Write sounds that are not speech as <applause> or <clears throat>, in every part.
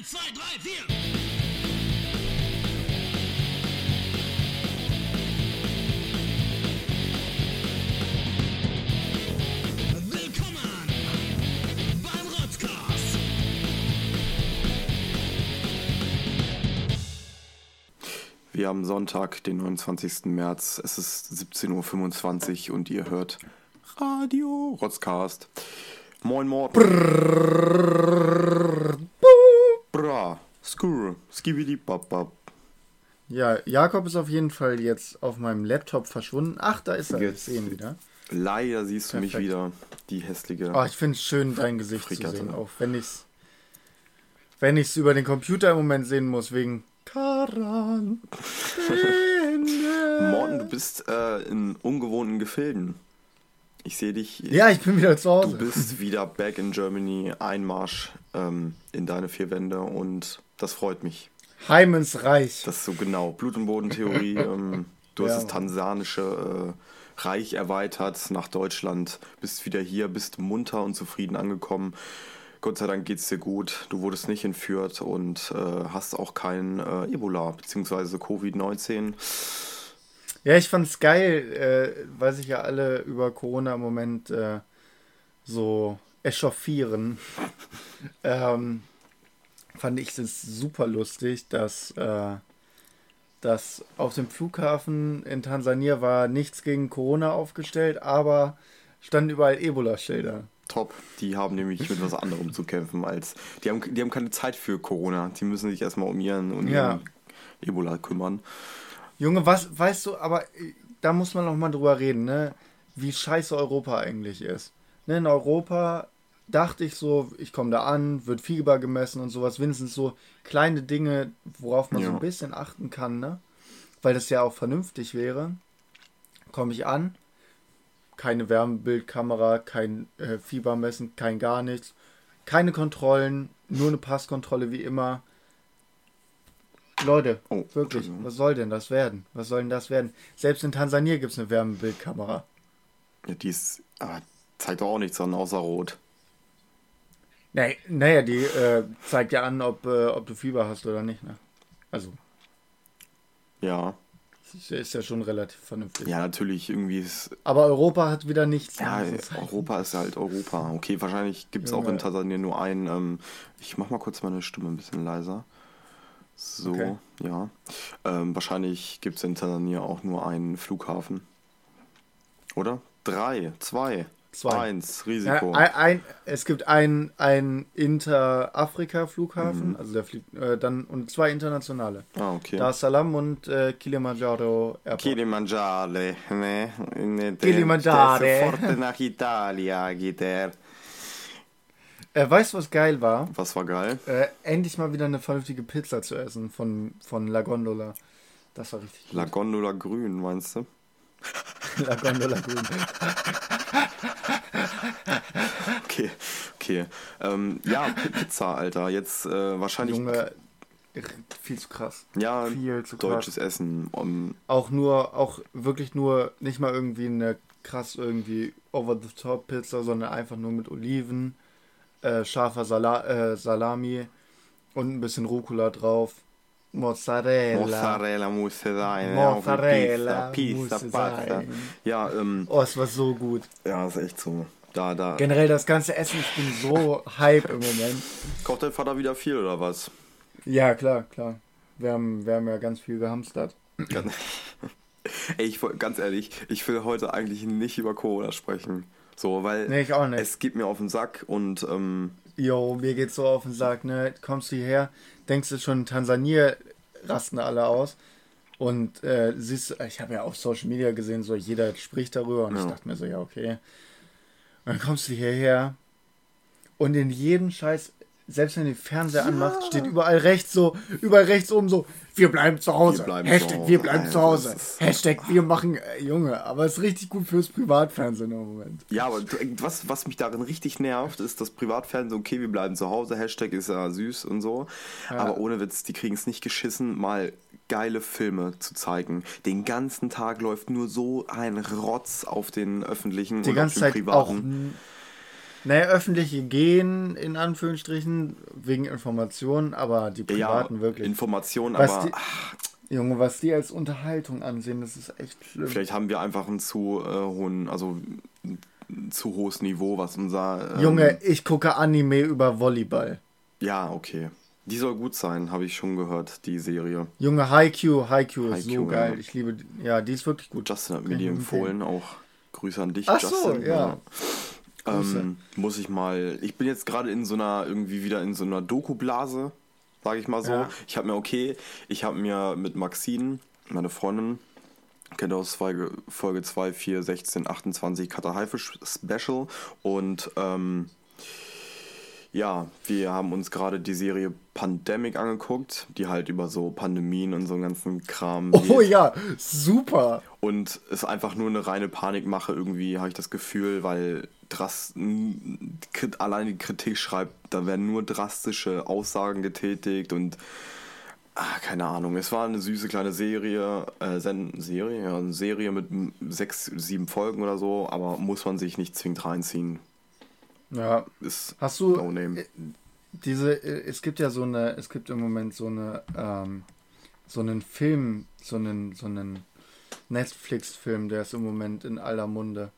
Eins, zwei, drei, vier. Willkommen beim Rotzcast. Wir haben Sonntag, den 29. März. Es ist 17.25 Uhr und ihr hört Radio Rotzcast. Moin Morten. Bra. Skur. Skibidi Bab Ja, Jakob ist auf jeden Fall jetzt auf meinem Laptop verschwunden. Ach, da ist er. Jetzt. Sehen wieder. Leider siehst du mich wieder. Die hässliche. Oh, ich finde es schön, dein Gesicht Frickerte. zu sehen, auch wenn ich es wenn ich's über den Computer im Moment sehen muss, wegen Quarantäne. <laughs> Morten, du bist äh, in ungewohnten Gefilden. Ich sehe dich. Ja, ich bin wieder zu Du Hause. bist wieder back in Germany. Einmarsch ähm, in deine vier Wände und das freut mich. Heim ins Reich. Das ist so genau. Blut- und Bodentheorie. <laughs> ähm, du hast Ja, das Mann. tansanische äh, Reich erweitert nach Deutschland. Bist wieder hier, bist munter und zufrieden angekommen. Gott sei Dank geht's dir gut. Du wurdest nicht entführt und äh, hast auch kein äh, Ebola bzw. Covid-19. Ja, ich fand's geil, äh, weil sich ja alle über Corona im Moment äh, so echauffieren. <laughs> ähm, fand ich es super lustig, dass, äh, dass auf dem Flughafen in Tansania war nichts gegen Corona aufgestellt, aber standen überall Ebola-Schilder. Top. Die haben nämlich mit was anderem zu kämpfen als. Die haben, die haben keine Zeit für Corona. Die müssen sich erstmal um ihren, um Ja. ihren Ebola kümmern. Junge, was weißt du, aber äh, da muss man noch mal drüber reden, ne? Wie scheiße Europa eigentlich ist. Ne, in Europa dachte ich so, ich komme da an, wird Fieber gemessen und sowas, wenigstens so kleine Dinge, worauf man so Ja. ein bisschen achten kann, ne? Weil das ja auch vernünftig wäre. Komme ich an, keine Wärmebildkamera, kein äh, Fieber messen, kein gar nichts, keine Kontrollen, nur eine Passkontrolle wie immer. Leute, Oh, wirklich, was soll denn das werden? Was soll denn das werden? Selbst in Tansania gibt es eine Wärmebildkamera. Ja, die ist. Aber zeigt doch auch nichts an, außer rot. Nee, naja, die äh, zeigt ja an, ob, äh, ob du Fieber hast oder nicht. Ne? Also, Ja. ist, ist ja schon relativ vernünftig. Ja, natürlich, irgendwie ist. Aber Europa hat wieder nichts. Ja, Europa ist halt Europa. Okay, wahrscheinlich gibt es auch in Tansania nur einen. Ähm, ich mach mal kurz meine Stimme ein bisschen leiser. So, Okay. ja. Ähm, wahrscheinlich gibt es in Tansania auch nur einen Flughafen. Oder? Drei, zwei, Zwei. eins, Risiko. ein, ein, es gibt einen, Inter-Afrika-Flughafen, Mhm. also der fliegt äh, dann und zwei internationale. ah, okay. Dar es Salaam und äh, Kilimanjaro Airport. Kilimangiare, ne? ne der Sofort nach Italia geht der. Äh, weißt du, was geil war? Was war geil? Äh, endlich mal wieder eine vernünftige Pizza zu essen von, von La Gondola. Das war richtig La Gondola Grün, meinst du? <laughs> La Gondola Grün. Okay, okay. Ähm, ja, Pizza, Alter. Jetzt äh, wahrscheinlich. Junge, viel zu krass. ja, viel zu deutsches Essen. Um, Auch nur, auch wirklich nur, nicht mal irgendwie eine krass irgendwie over-the-top-Pizza, sondern einfach nur mit Oliven, äh, scharfer Sala äh, Salami und ein bisschen Rucola drauf. Mozzarella. Mozzarella musste sein. ja, die Mozzarella Pizza, Pizza, Pasta. Ja, ähm, Oh, es war so gut. ja, ist echt so. Da, da. Generell das ganze Essen, ich bin so hype im Moment. Kocht dein Vater wieder viel oder was? Ja, klar, klar. Wir haben, wir haben ja ganz viel gehamstert. Ganz- <laughs> Ey, ich ganz ehrlich, ich will heute eigentlich nicht über Corona sprechen. So, weil Nee, ich auch nicht. es geht mir auf den Sack und ähm, Jo, mir geht's so auf den Sack, ne? Kommst du hierher, denkst du schon, Tansania rasten alle aus. Und äh, siehst ich habe ja auf Social Media gesehen, so jeder spricht darüber und ich Ja. dachte mir so, ja, okay. Und dann kommst du hierher und in jedem Scheiß, selbst wenn du den Fernseher anmachst, steht überall rechts so, überall rechts oben so, wir bleiben zu Hause. Wir bleiben zu Hashtag, Hause. wir bleiben zu Hause. Hashtag, wir machen, äh, Junge, aber es ist richtig gut fürs Privatfernsehen im Moment. Ja, aber was, was mich darin richtig nervt, ist das Privatfernsehen, okay, wir bleiben zu Hause, Hashtag ist ja süß und so. Aber ohne Witz, die kriegen es nicht geschissen, mal geile Filme zu zeigen. Den ganzen Tag läuft nur so ein Rotz auf den öffentlichen Die und ganze auf den Zeit auch privaten. Naja, öffentliche gehen, in Anführungsstrichen, wegen Informationen, aber die Ja, privaten wirklich. Informationen, aber die- Junge, was die als Unterhaltung ansehen, das ist echt schlimm. vielleicht haben wir einfach einen zu äh, hohen, also ein zu hohes Niveau, was unser. Ähm, Junge, ich gucke Anime über Volleyball. Ja, okay. Die soll gut sein, habe ich schon gehört, die Serie. Junge, Haikyuu, Haikyuu ist so geil. ja. Ich liebe, die- ja, die ist wirklich gut. Justin hat mir die empfohlen, auch Grüße an dich, Ach so, Justin. ja. Ähm, muss ich mal. Ich bin jetzt gerade in so einer, irgendwie wieder in so einer Doku-Blase, sage ich mal so. Ja. Ich habe mir, okay, ich habe mir mit Maxine, meine Freundin, kennt aus Folge, Folge 2, 4, 16, 28 Cutter Haifisch Special und ähm, ja, wir haben uns gerade die Serie Pandemic angeguckt, die halt über so Pandemien und so einen ganzen Kram Oh geht. ja, super. Und es ist einfach nur eine reine Panikmache irgendwie, habe ich das Gefühl, weil drast allein die Kritik schreibt, da werden nur drastische Aussagen getätigt und ah, keine Ahnung. Es war eine süße kleine Serie, äh, Serie, ja, eine Serie mit sechs, sieben Folgen oder so, aber muss man sich nicht zwingend reinziehen. Ja, Ist hast du No äh, diese, äh, es gibt ja so eine, es gibt im Moment so eine, ähm, so einen Film, so einen, so einen Netflix-Film, der ist im Moment in aller Munde.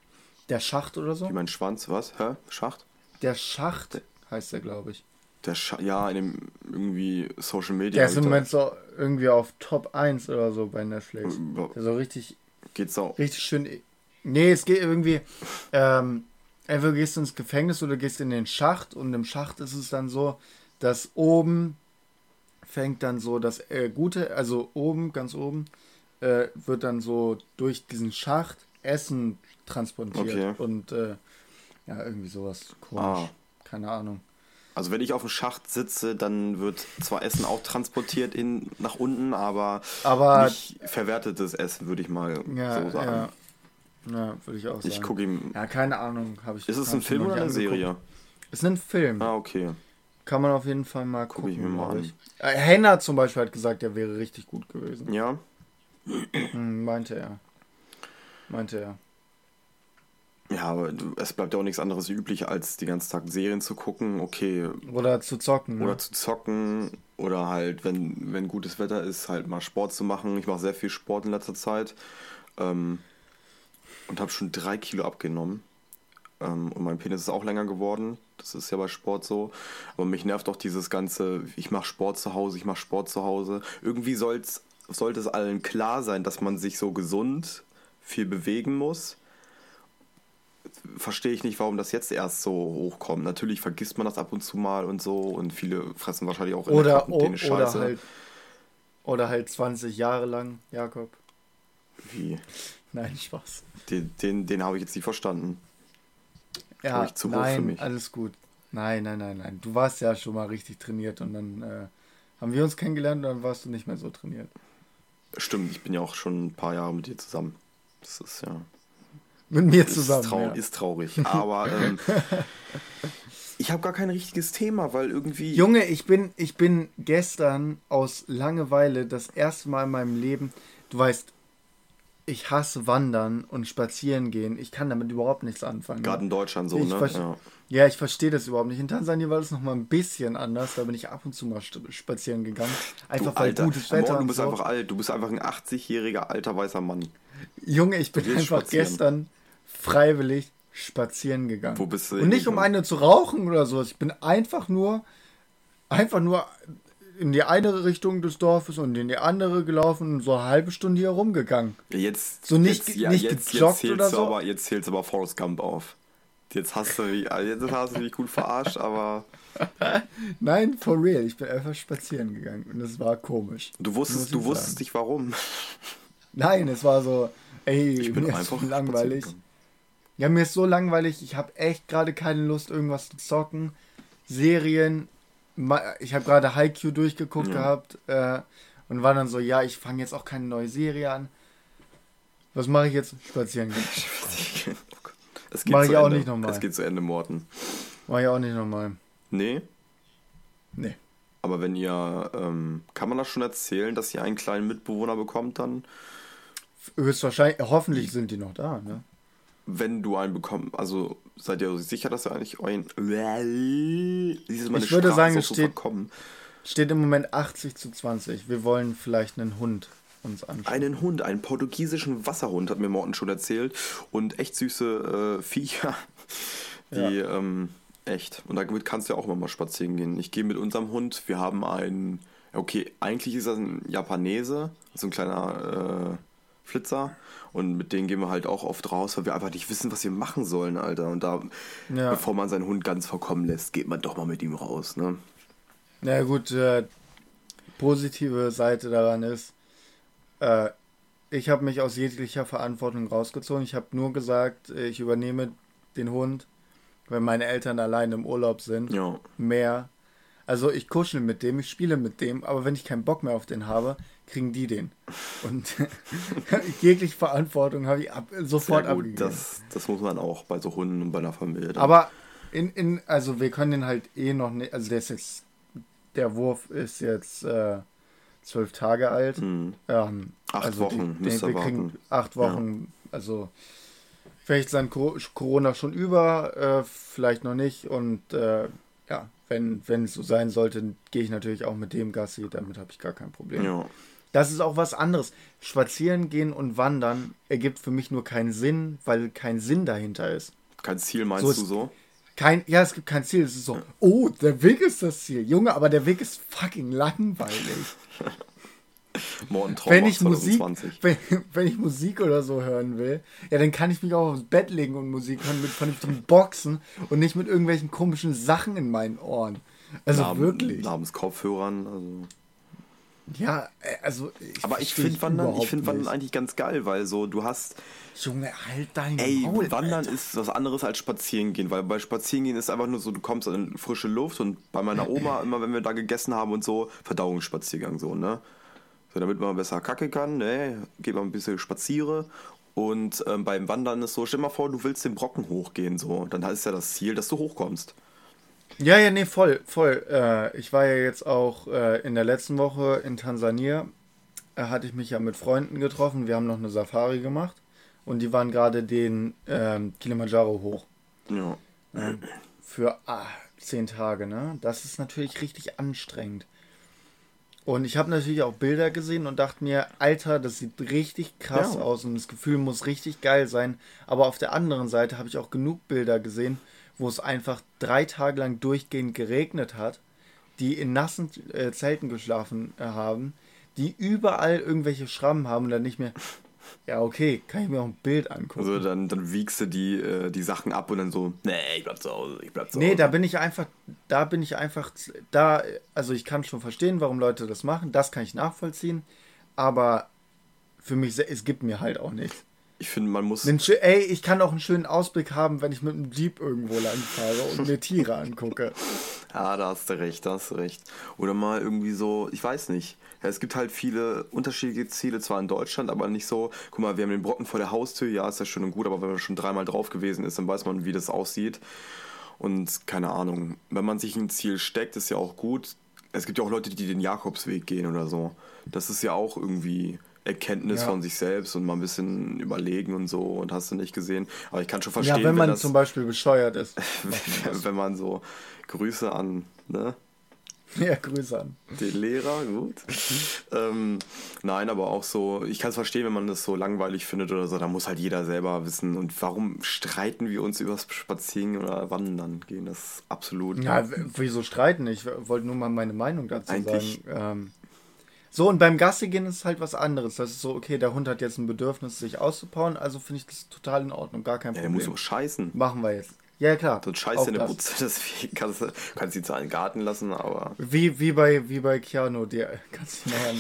Der Schacht oder so? Wie mein Schwanz, was? Hä? Schacht? Der Schacht heißt der, glaube ich. Der Scha ja, in dem irgendwie Social Media. Der ist im Moment so irgendwie auf Top 1 oder so bei Netflix. da- Der so richtig, Geht's auch. richtig schön. Nee, es geht irgendwie. Ähm, entweder gehst du ins Gefängnis oder gehst in den Schacht und im Schacht ist es dann so, dass oben fängt dann so das äh, Gute, also oben, ganz oben, äh, wird dann so durch diesen Schacht Essen transportiert Okay. und äh, ja, irgendwie sowas komisch. Ah. Keine Ahnung. Also wenn ich auf dem Schacht sitze, dann wird zwar Essen auch transportiert in, nach unten, aber, Aber- nicht verwertetes Essen, würde ich mal Ja, so sagen. ja. Ja, würde ich auch sagen. Ich gucke ihm. Ja, keine Ahnung, habe ich. Ist es ein Film oder eine angeguckt. Serie? Ist ein Film. Ah, okay. Kann man auf jeden Fall mal gucken. ich mir mal an. ich. Äh, Henna zum Beispiel hat gesagt, der wäre richtig gut gewesen. Ja, Hm, meinte er. Meinte er. ja, aber es bleibt ja auch nichts anderes üblich, als die ganze Tag Serien zu gucken. Okay, Oder zu zocken. Ne? oder zu zocken oder halt, wenn, wenn gutes Wetter ist, halt mal Sport zu machen. Ich mache sehr viel Sport in letzter Zeit ähm, und habe schon drei Kilo abgenommen. Ähm, und mein Penis ist auch länger geworden. Das ist ja bei Sport so. Aber mich nervt auch dieses ganze, ich mache Sport zu Hause, ich mache Sport zu Hause. Irgendwie soll's, sollte es allen klar sein, dass man sich so gesund viel bewegen muss verstehe ich nicht, warum das jetzt erst so hochkommt. Natürlich vergisst man das ab und zu mal und so und viele fressen wahrscheinlich auch in der oder, Quarantäne o- oder Scheiße. halt. Oder halt 20 Jahre lang, Jakob. Wie? Nein, Spaß. Den, den, den habe ich jetzt nicht verstanden. Ja, ich zu hoch für nein, mich. alles gut. Nein, nein, nein, nein. Du warst ja schon mal richtig trainiert und dann äh, haben wir uns kennengelernt und dann warst du nicht mehr so trainiert. Stimmt, ich bin ja auch schon ein paar Jahre mit dir zusammen. Das ist ja. Mit mir Ist, zusammen. trau ja. ist traurig. <laughs> Aber ähm, ich habe gar kein richtiges Thema, weil irgendwie. Junge, ich bin, ich bin gestern aus Langeweile das erste Mal in meinem Leben, du weißt, ich hasse Wandern und spazieren gehen. Ich kann damit überhaupt nichts anfangen. Gerade in Deutschland so, Ich ne? Ja. Ja, ich verstehe das überhaupt nicht. In Tansania war das noch mal ein bisschen anders. Da bin ich ab und zu mal spazieren gegangen. Du, Einfach weil Alter, gutes Wetter Amor, du bist so. einfach alt. Du bist einfach ein 80-jähriger alter weißer Mann. Junge, ich bin einfach spazieren. gestern freiwillig spazieren gegangen. Wo bist du Und nicht um eine zu rauchen oder sowas. Ich bin einfach nur, einfach nur in die eine Richtung des Dorfes und in die andere gelaufen und so eine halbe Stunde hier rumgegangen. Jetzt, So nicht- jetzt, ja, nicht jetzt, gejoggt jetzt oder so? Aber, jetzt zählst aber Forrest Gump auf. Jetzt hast du, mich- also jetzt hast du mich gut verarscht, aber <laughs> Nein, for real. Ich bin einfach spazieren gegangen und es war komisch. du wusstest, du sagen. wusstest nicht warum. Nein, es war so, ey, Ich bin mir einfach ist so langweilig. Ja, mir ist so langweilig. Ich habe echt gerade keine Lust, irgendwas zu zocken. Serien. Ich habe gerade Haikyuu durchgeguckt Ja. gehabt äh, und war dann so, ja, ich fange jetzt auch keine neue Serie an. Was mache ich jetzt? Spazieren gehen. <laughs> Es Mach zu ich auch Ende. nicht nochmal. Es geht zu Ende, Morten. Mach ich auch nicht nochmal. Nee, Nee. aber wenn ihr, ähm, kann man das schon erzählen, dass ihr einen kleinen Mitbewohner bekommt dann? Höchstwahrscheinlich, hoffentlich sind die noch da, ne? Wenn du einen bekommst, also seid ihr sicher, dass ihr eigentlich euren. Dieses Ich würde Sprache sagen, es so steht-. Steht im Moment 80 zu 20. Wir wollen vielleicht einen Hund uns anschauen. Einen Hund, einen portugiesischen Wasserhund, hat mir Morten schon erzählt. Und echt süße äh, Viecher. Die, ähm, echt. Und damit kannst du ja auch immer mal spazieren gehen. Ich gehe mit unserem Hund, wir haben einen, ja, okay, eigentlich ist das ein Japanese, so ein kleiner äh, Flitzer. Und mit denen gehen wir halt auch oft raus, weil wir einfach nicht wissen, was wir machen sollen, Alter. Und da, Ja. bevor man seinen Hund ganz verkommen lässt, geht man doch mal mit ihm raus, ne? Na ja, gut, äh, positive Seite daran ist, äh, ich habe mich aus jeglicher Verantwortung rausgezogen. Ich habe nur gesagt, äh, ich übernehme den Hund, wenn meine Eltern allein im Urlaub sind. Ja. Mehr. Also ich kuschel mit dem, ich spiele mit dem, aber wenn ich keinen Bock mehr auf den habe, kriegen die den. Und <laughs> jegliche Verantwortung habe ich ab, sofort Sehr gut, abgegeben. das, das muss man auch bei so Hunden und bei einer Familie. dann. Aber in, in, also wir können den halt eh noch nicht, also der ist jetzt, der Wurf ist jetzt äh, zwölf Tage alt. Hm. Ähm, Acht also Wochen die, ihr wir kriegen acht Wochen, also vielleicht ist dann Co- Corona schon über, äh, vielleicht noch nicht und äh, ja, wenn, wenn es so sein sollte, gehe ich natürlich auch mit dem Gassi, damit habe ich gar kein Problem. ja. Das ist auch was anderes. Spazieren gehen und wandern ergibt für mich nur keinen Sinn, weil kein Sinn dahinter ist. Kein Ziel meinst So du so? Kein, ja, es gibt kein Ziel. Es ist so, oh, der Weg ist das Ziel. Junge, aber der Weg ist fucking langweilig. <laughs> Morten wenn ich Musik, 2020. wenn, wenn ich Musik oder so hören will, ja, dann kann ich mich auch aufs Bett legen und Musik hören mit vernünftigen Boxen und nicht mit irgendwelchen komischen Sachen in meinen Ohren. Also Nam- wirklich. Namens Kopfhörern. Also. Ja, äh, also ich Aber ich finde Wandern, ich find Wandern eigentlich ganz geil, weil so du hast, Junge, halt dein ey, Maul. Wandern Alter. ist was anderes als Spazieren gehen, weil bei Spazieren gehen ist einfach nur so, du kommst in frische Luft und bei meiner Oma, <clears throat> immer wenn wir da gegessen haben und so, Verdauungsspaziergang so, ne? So, damit man besser kacke kann, ne? Geht man ein bisschen spaziere. Und ähm, beim Wandern ist so, stell mal vor, du willst den Brocken hochgehen, so. Dann ist ja das Ziel, dass du hochkommst. Ja, ja, nee, voll, voll. Äh, ich war ja jetzt auch äh, in der letzten Woche in Tansania. Da hatte ich mich ja mit Freunden getroffen. Wir haben noch eine Safari gemacht. Und die waren gerade den ähm, Kilimanjaro hoch. Ja. Für ah, zehn Tage, ne? Das ist natürlich richtig anstrengend. Und ich habe natürlich auch Bilder gesehen und dachte mir, Alter, das sieht richtig krass Ja. aus und das Gefühl muss richtig geil sein. Aber auf der anderen Seite habe ich auch genug Bilder gesehen, wo es einfach drei Tage lang durchgehend geregnet hat, die in nassen äh, Zelten geschlafen äh, haben, die überall irgendwelche Schrammen haben und dann nicht mehr. Ja, okay, kann ich mir auch ein Bild angucken. Also dann, dann wiegst du die, äh, die Sachen ab und dann so, nee, ich bleib zu Hause, ich bleib zu Nee, Hause. da bin ich einfach, da bin ich einfach, da, also ich kann schon verstehen, warum Leute das machen, das kann ich nachvollziehen, aber für mich, es gibt mir halt auch nichts. Ich finde, man muss. Einen Ey, ich kann auch einen schönen Ausblick haben, wenn ich mit einem Jeep irgendwo langfahre und mir Tiere angucke. Ja, da hast du recht, da hast du recht. Oder mal irgendwie so, ich weiß nicht. Ja, es gibt halt viele unterschiedliche Ziele, zwar in Deutschland, aber nicht so, guck mal, wir haben den Brocken vor der Haustür, ja, ist ja schön und gut, aber wenn man schon dreimal drauf gewesen ist, dann weiß man, wie das aussieht. Und keine Ahnung, wenn man sich ein Ziel steckt, ist ja auch gut. Es gibt ja auch Leute, die den Jakobsweg gehen oder so. Das ist ja auch irgendwie Erkenntnis Ja. von sich selbst und mal ein bisschen überlegen und so und hast du nicht gesehen. Aber ich kann schon verstehen, Ja, wenn man das, zum Beispiel bescheuert ist. <laughs> wenn man so Grüße an, ne? <laughs> Ja, Grüße an. Den Lehrer, gut. ähm, nein, aber auch so, ich kann es verstehen, wenn man das so langweilig findet oder so, da muss halt jeder selber wissen. Und warum streiten wir uns übers Spazieren oder Wandern gehen? Das ist absolut. Ja, wieso streiten? Ich wollte nur mal meine Meinung dazu Eigentlich- sagen. Ähm, so, und beim Gassi gehen ist halt was anderes. Das ist so, okay, der Hund hat jetzt ein Bedürfnis, sich auszupauen, also finde ich das total in Ordnung, gar kein ja, der Problem. muss nur scheißen. Machen wir jetzt. Ja, klar. Scheißt auch er in der das. Butze, <laughs> deswegen kannst du kannst ihn zwar in den Garten lassen, aber Wie, wie, bei, wie bei Keanu, die <laughs> kannst du an.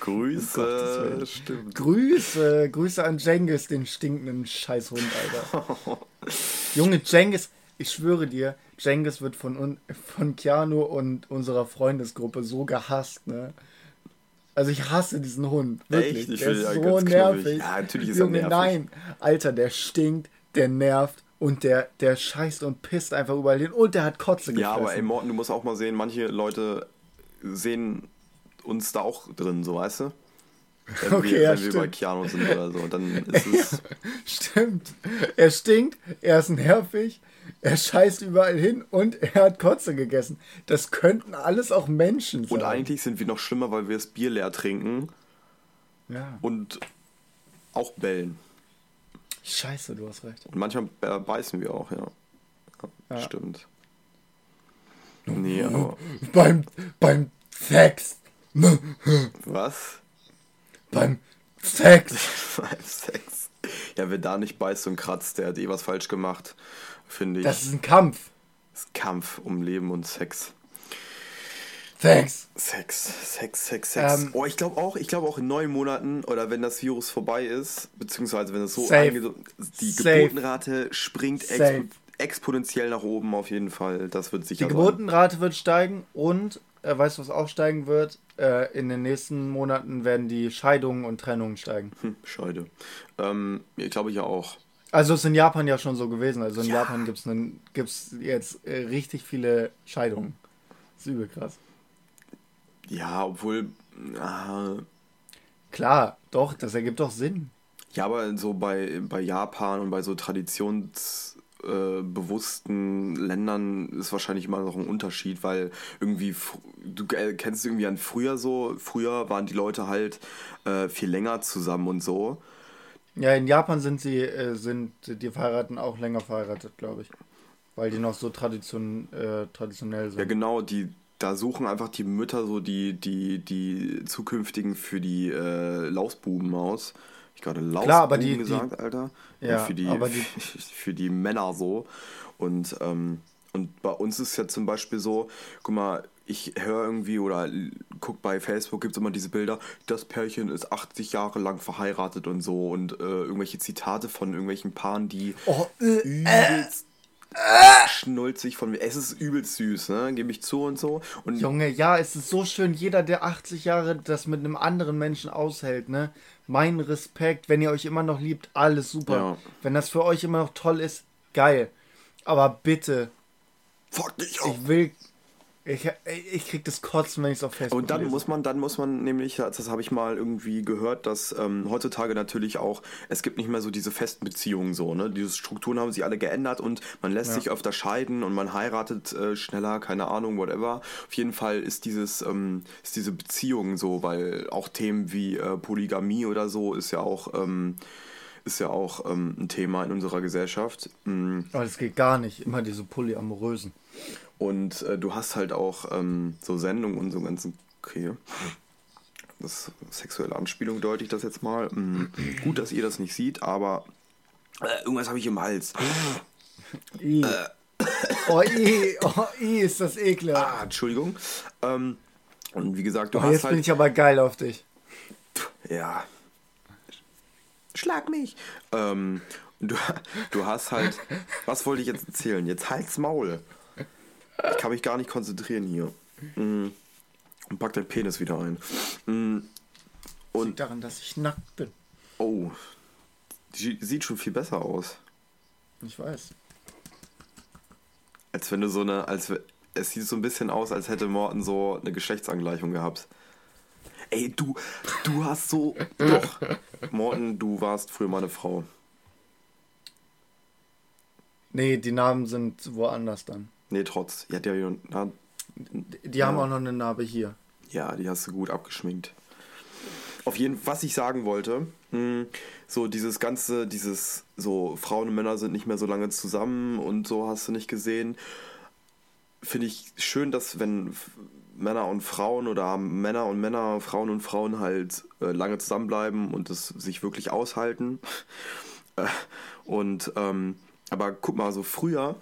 Grüße, Willen. stimmt. Grüße, Grüße an Jengis, den stinkenden Scheißhund, Alter. <laughs> Junge, Jengis, ich schwöre dir, Jengis wird von, von Keanu und unserer Freundesgruppe so gehasst, ne? Also ich hasse diesen Hund, wirklich. Echt? Ich der ist ihn so knubbig. nervig. Ja, natürlich ist er Junge, nervig. nein. Alter, der stinkt, der nervt und der, der scheißt und pisst einfach überall hin und der hat Kotze gefressen. Ja, aber ey, Morten, du musst auch mal sehen, manche Leute sehen uns da auch drin, so weißt du? Wenn, Okay, wir, ja, wenn wir bei stimmt. Keanu sind oder so. Dann ist <laughs> es. Stimmt. Er stinkt, er ist nervig, er scheißt überall hin und er hat Kotze gegessen. Das könnten alles auch Menschen sein. Und eigentlich sind wir noch schlimmer, weil wir das Bier leer trinken Ja. und auch bellen. Scheiße, du hast recht. Und manchmal äh, beißen wir auch, ja. ja. Stimmt. Nee, aber. Beim, beim Sex. Was? Beim Sex. <laughs> Beim Sex. Ja, wer da nicht beißt und kratzt, der hat eh was falsch gemacht, finde ich. Das ist ein Kampf. Das ist Kampf um Leben und Sex. Sex. Sex, Sex, Sex, Sex. Ähm, oh, ich glaube auch, ich glaube auch in neun Monaten oder wenn das Virus vorbei ist, beziehungsweise wenn es so einge- die Safe. Geburtenrate springt expo exponentiell nach oben auf jeden Fall. Das wird Die sicher sein. Geburtenrate wird steigen und, äh, weißt du, was auch steigen wird? Äh, in den nächsten Monaten werden die Scheidungen und Trennungen steigen. Hm, Scheide. Ähm, ich glaube ja auch. Also ist in Japan ja schon so gewesen. Also in Ja. Japan gibt es gibt's jetzt äh, richtig viele Scheidungen. Das ist übel krass. Ja, obwohl. ah, Klar, doch, das ergibt doch Sinn. ja, aber so bei, bei Japan und bei so traditionsbewussten äh, bewussten Ländern ist wahrscheinlich immer noch ein Unterschied, weil irgendwie, du äh, kennst irgendwie an früher so, früher waren die Leute halt äh, viel länger zusammen und so. Ja, in Japan sind sie, äh, sind die Verheiraten auch länger verheiratet, glaube ich. Weil die noch so tradition, äh, traditionell sind. Ja, genau, die, da suchen einfach die Mütter so die, die, die zukünftigen für die äh, Lausbuben aus. Ich gerade Lausbuben Klar, aber die- die- gesagt, Alter. Ja, für die, aber die- <laughs> für die Männer so. Und, ähm, und bei uns ist ja zum Beispiel so, guck mal, ich höre irgendwie oder guck bei Facebook gibt es immer diese Bilder, das Pärchen ist 80 Jahre lang verheiratet und so und äh, irgendwelche Zitate von irgendwelchen Paaren, die Oh, äh, übelst schnulzig von mir. Es ist übelst süß, ne? Gebe ich zu und so. Und Junge, ja, es ist so schön, jeder, der 80 Jahre das mit einem anderen Menschen aushält, ne? Mein Respekt, wenn ihr euch immer noch liebt, alles super. Ja. Wenn das für euch immer noch toll ist, geil. Aber bitte, fuck dich auf. ich will. Ich, ich krieg das Kotzen, wenn ich es auf Facebook Und dann lese. muss man, dann muss man nämlich, das das habe ich mal irgendwie gehört, dass ähm, heutzutage natürlich auch, es gibt nicht mehr so diese festen Beziehungen so, ne? Diese Strukturen haben sich alle geändert und man lässt Ja. sich öfter scheiden und man heiratet äh, schneller, keine Ahnung, whatever. Auf jeden Fall ist dieses, ähm, ist diese Beziehung so, weil auch Themen wie äh, Polygamie oder so ist ja auch, ähm, ist ja auch ähm, ein Thema in unserer Gesellschaft. Mm. Aber das geht gar nicht. Immer diese polyamorösen. Und äh, du hast halt auch ähm, so Sendungen und so ganzen. Okay. Das sexuelle Anspielung deute ich das jetzt mal. Mm, gut, dass ihr das nicht seht, aber äh, irgendwas habe ich im Hals. I. Oh, i. Oh, i, ist das ekelhaft. Ah, Entschuldigung. Ähm, und wie gesagt, du Oh, hast jetzt halt. bin ich aber geil auf dich. Ja. Schlag mich. Ähm, du, du hast halt. Was wollte ich jetzt erzählen? Jetzt halt's Maul. Ich kann mich gar nicht konzentrieren hier. Mm. Und pack deinen Penis wieder ein. Mm. Liegt daran, dass ich nackt bin. Oh. Die sieht schon viel besser aus. Ich weiß. Als wenn du so eine. Als, es sieht so ein bisschen aus, als hätte Morten so eine Geschlechtsangleichung gehabt. Ey, du, du hast so. <laughs> Doch. Morten, du warst früher mal eine Frau. Nee, die Namen sind woanders dann. Nee, trotz. Ja, der, na, Die haben auch noch eine Narbe hier. ja, die hast du gut abgeschminkt. Auf jeden Fall, was ich sagen wollte, mh, so dieses ganze, dieses, so Frauen und Männer sind nicht mehr so lange zusammen und so hast du nicht gesehen. Finde ich schön, dass wenn Männer und Frauen oder Männer und Männer, Frauen und Frauen halt äh, lange zusammenbleiben und es sich wirklich aushalten. Äh, und ähm, aber guck mal, so früher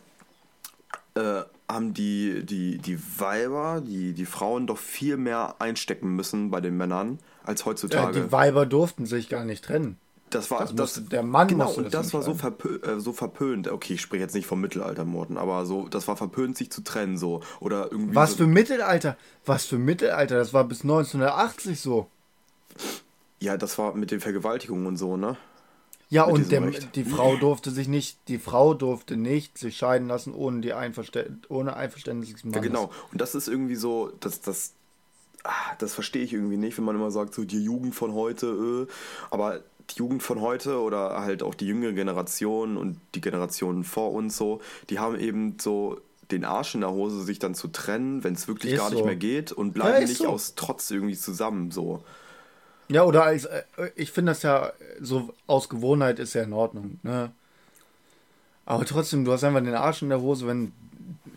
äh, haben die, die, die Weiber, die, die Frauen doch viel mehr einstecken müssen bei den Männern als heutzutage. die Weiber durften sich gar nicht trennen. das war das musste- der Mann genau, und das das war so, verpö äh, so verpönt. Okay, ich spreche jetzt nicht vom Mittelalter, Morten, aber so, das war verpönt, sich zu trennen, so. Oder irgendwie. Was so, für Mittelalter? Was für Mittelalter? Das war bis 1980 so. Ja, das war mit den Vergewaltigungen und so, ne? Ja, und der, die Frau durfte sich nicht, die Frau durfte nicht sich scheiden lassen ohne die Einverstä ohne Einverständnis des Ja, Mannes. genau. Und das ist irgendwie so, dass das. ah, das verstehe ich irgendwie nicht, wenn man immer sagt, so die Jugend von heute, äh. aber die Jugend von heute oder halt auch die jüngere Generation und die Generationen vor uns so, die haben eben so den Arsch in der Hose, sich dann zu trennen, wenn es wirklich Ist gar nicht so. mehr geht und Ja, bleiben ist nicht so. aus Trotz irgendwie zusammen so. Ja, oder als, äh, ich finde das ja so aus Gewohnheit ist ja in Ordnung, ne? Aber trotzdem, du hast einfach den Arsch in der Hose, wenn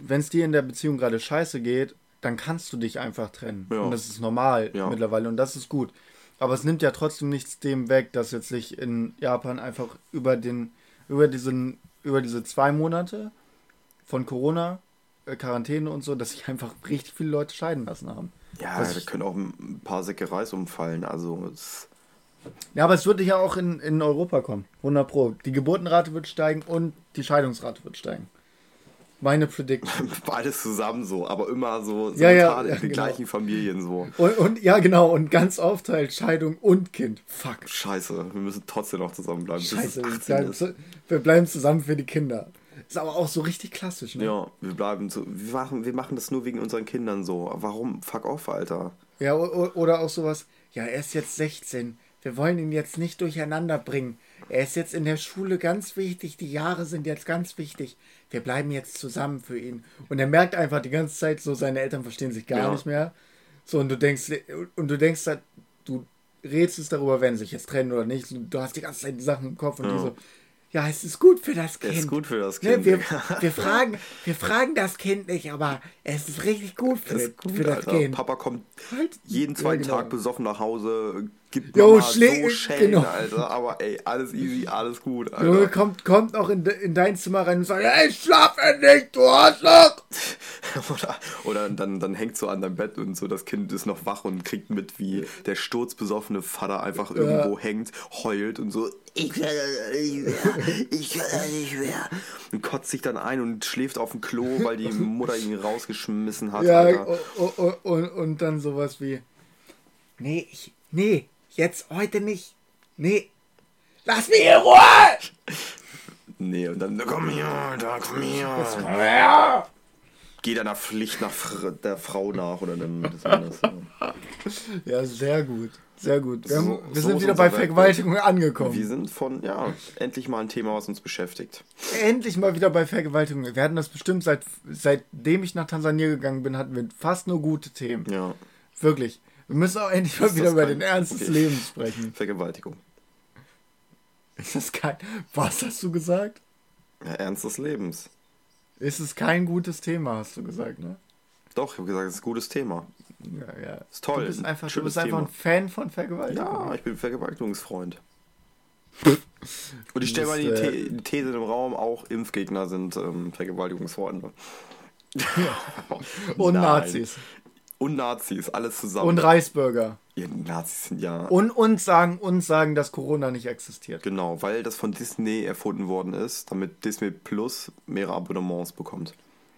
wenn es dir in der Beziehung gerade scheiße geht, dann kannst du dich einfach trennen. Ja. Und das ist normal Ja. mittlerweile und das ist gut. Aber es nimmt ja trotzdem nichts dem weg, dass jetzt sich in Japan einfach über den, über diesen, über diese zwei Monate von Corona, äh, Quarantäne und so, dass sich einfach <laughs> richtig viele Leute scheiden lassen haben. Ja, da können auch ein paar Säcke Reis umfallen, also es, Ja, aber es wird ja auch in, in Europa kommen. 100 Pro. Die Geburtenrate wird steigen und die Scheidungsrate wird steigen. Meine Prediction. <laughs> beides zusammen so, aber immer so Ja, ja, simultan ja, in den genau. gleichen Familien so. Und, und ja, genau. Und ganz aufteilt Scheidung und Kind. Fuck. Scheiße, wir müssen trotzdem noch zusammenbleiben. Scheiße. Wir 18 bleiben, wir bleiben zusammen für die Kinder. Ist aber auch so richtig klassisch, ne? Ja, wir bleiben so. Wir machen, wir machen das nur wegen unseren Kindern so. Warum? Fuck off, Alter. Ja, oder auch sowas. Ja, er ist jetzt 16. Wir wollen ihn jetzt nicht durcheinander bringen. Er ist jetzt in der Schule ganz wichtig. Die Jahre sind jetzt ganz wichtig. Wir bleiben jetzt zusammen für ihn. Und er merkt einfach die ganze Zeit so, seine Eltern verstehen sich gar Ja. nicht mehr. So, und du denkst, und du denkst halt, du rätselst darüber, wenn sie sich jetzt trennen oder nicht. Du hast die ganze Zeit die Sachen im Kopf und die so, ja, es ist gut für das Kind. Es ist gut für das Ne, Kind. wir, <laughs> wir, fragen, wir fragen das Kind nicht, aber es ist richtig gut für, Das gut, für das. Kind. Papa kommt Halt. jeden zweiten genau. Tag besoffen nach Hause, gibt Jo, schlä- so Schellen, genau. Alter. Aber ey, alles easy, alles gut, Alter. Junge kommt, kommt noch in, de, in dein Zimmer rein und sagt, ey, ich schlafe nicht, du Arschloch! <laughs> Oder, oder dann, dann hängt so an deinem Bett und so das Kind ist noch wach und kriegt mit, wie der sturzbesoffene Vater einfach irgendwo hängt, heult und so, ich kann das nicht mehr, <laughs> ich kann das nicht mehr. Und kotzt sich dann ein und schläft auf dem Klo, weil die Mutter ihn rausgeschmissen hat, Ja, o- o- und, und dann sowas wie, nee, ich, nee, jetzt heute nicht, nee, lass mich in Ruhe! Nee, und dann, komm hier, Alter, komm hier. Ja. Geh deiner Pflicht nach Fr der Frau nach oder dem des Mannes. ja. sehr gut, sehr gut. Wir, haben, So- wir sind wieder bei. Vergewaltigung angekommen. Wir sind von, ja, endlich mal ein Thema, was uns beschäftigt. Endlich mal wieder bei Vergewaltigung. Wir hatten das bestimmt seit, seitdem ich nach Tansania gegangen bin, hatten wir fast nur gute Themen. Ja, Wirklich. Wir müssen auch endlich mal Ist wieder über kein- den Ernst des okay. Lebens sprechen. Vergewaltigung. Ist das kein. Was hast du gesagt? Ja, Ernst des Lebens. Ist es kein gutes Thema, hast du gesagt, ne? Doch, ich habe gesagt, es ist ein gutes Thema. Ja, ja. Ist toll, Du bist ein einfach, du schönes bist einfach ein. Fan von Vergewaltigung. Ja, ich bin Vergewaltigungsfreund. <laughs> Und ich stelle mal die, äh, The These im Raum, auch Impfgegner sind ähm, Vergewaltigungsfreunde. <laughs> Und Nein. Nazis. Und Nazis, alles zusammen. Und Reisbürger. ja, Nazis sind ja... Und uns sagen, uns sagen, dass Corona nicht existiert. Genau, weil das von Disney erfunden worden ist, damit Disney Plus mehrere Abonnements bekommt.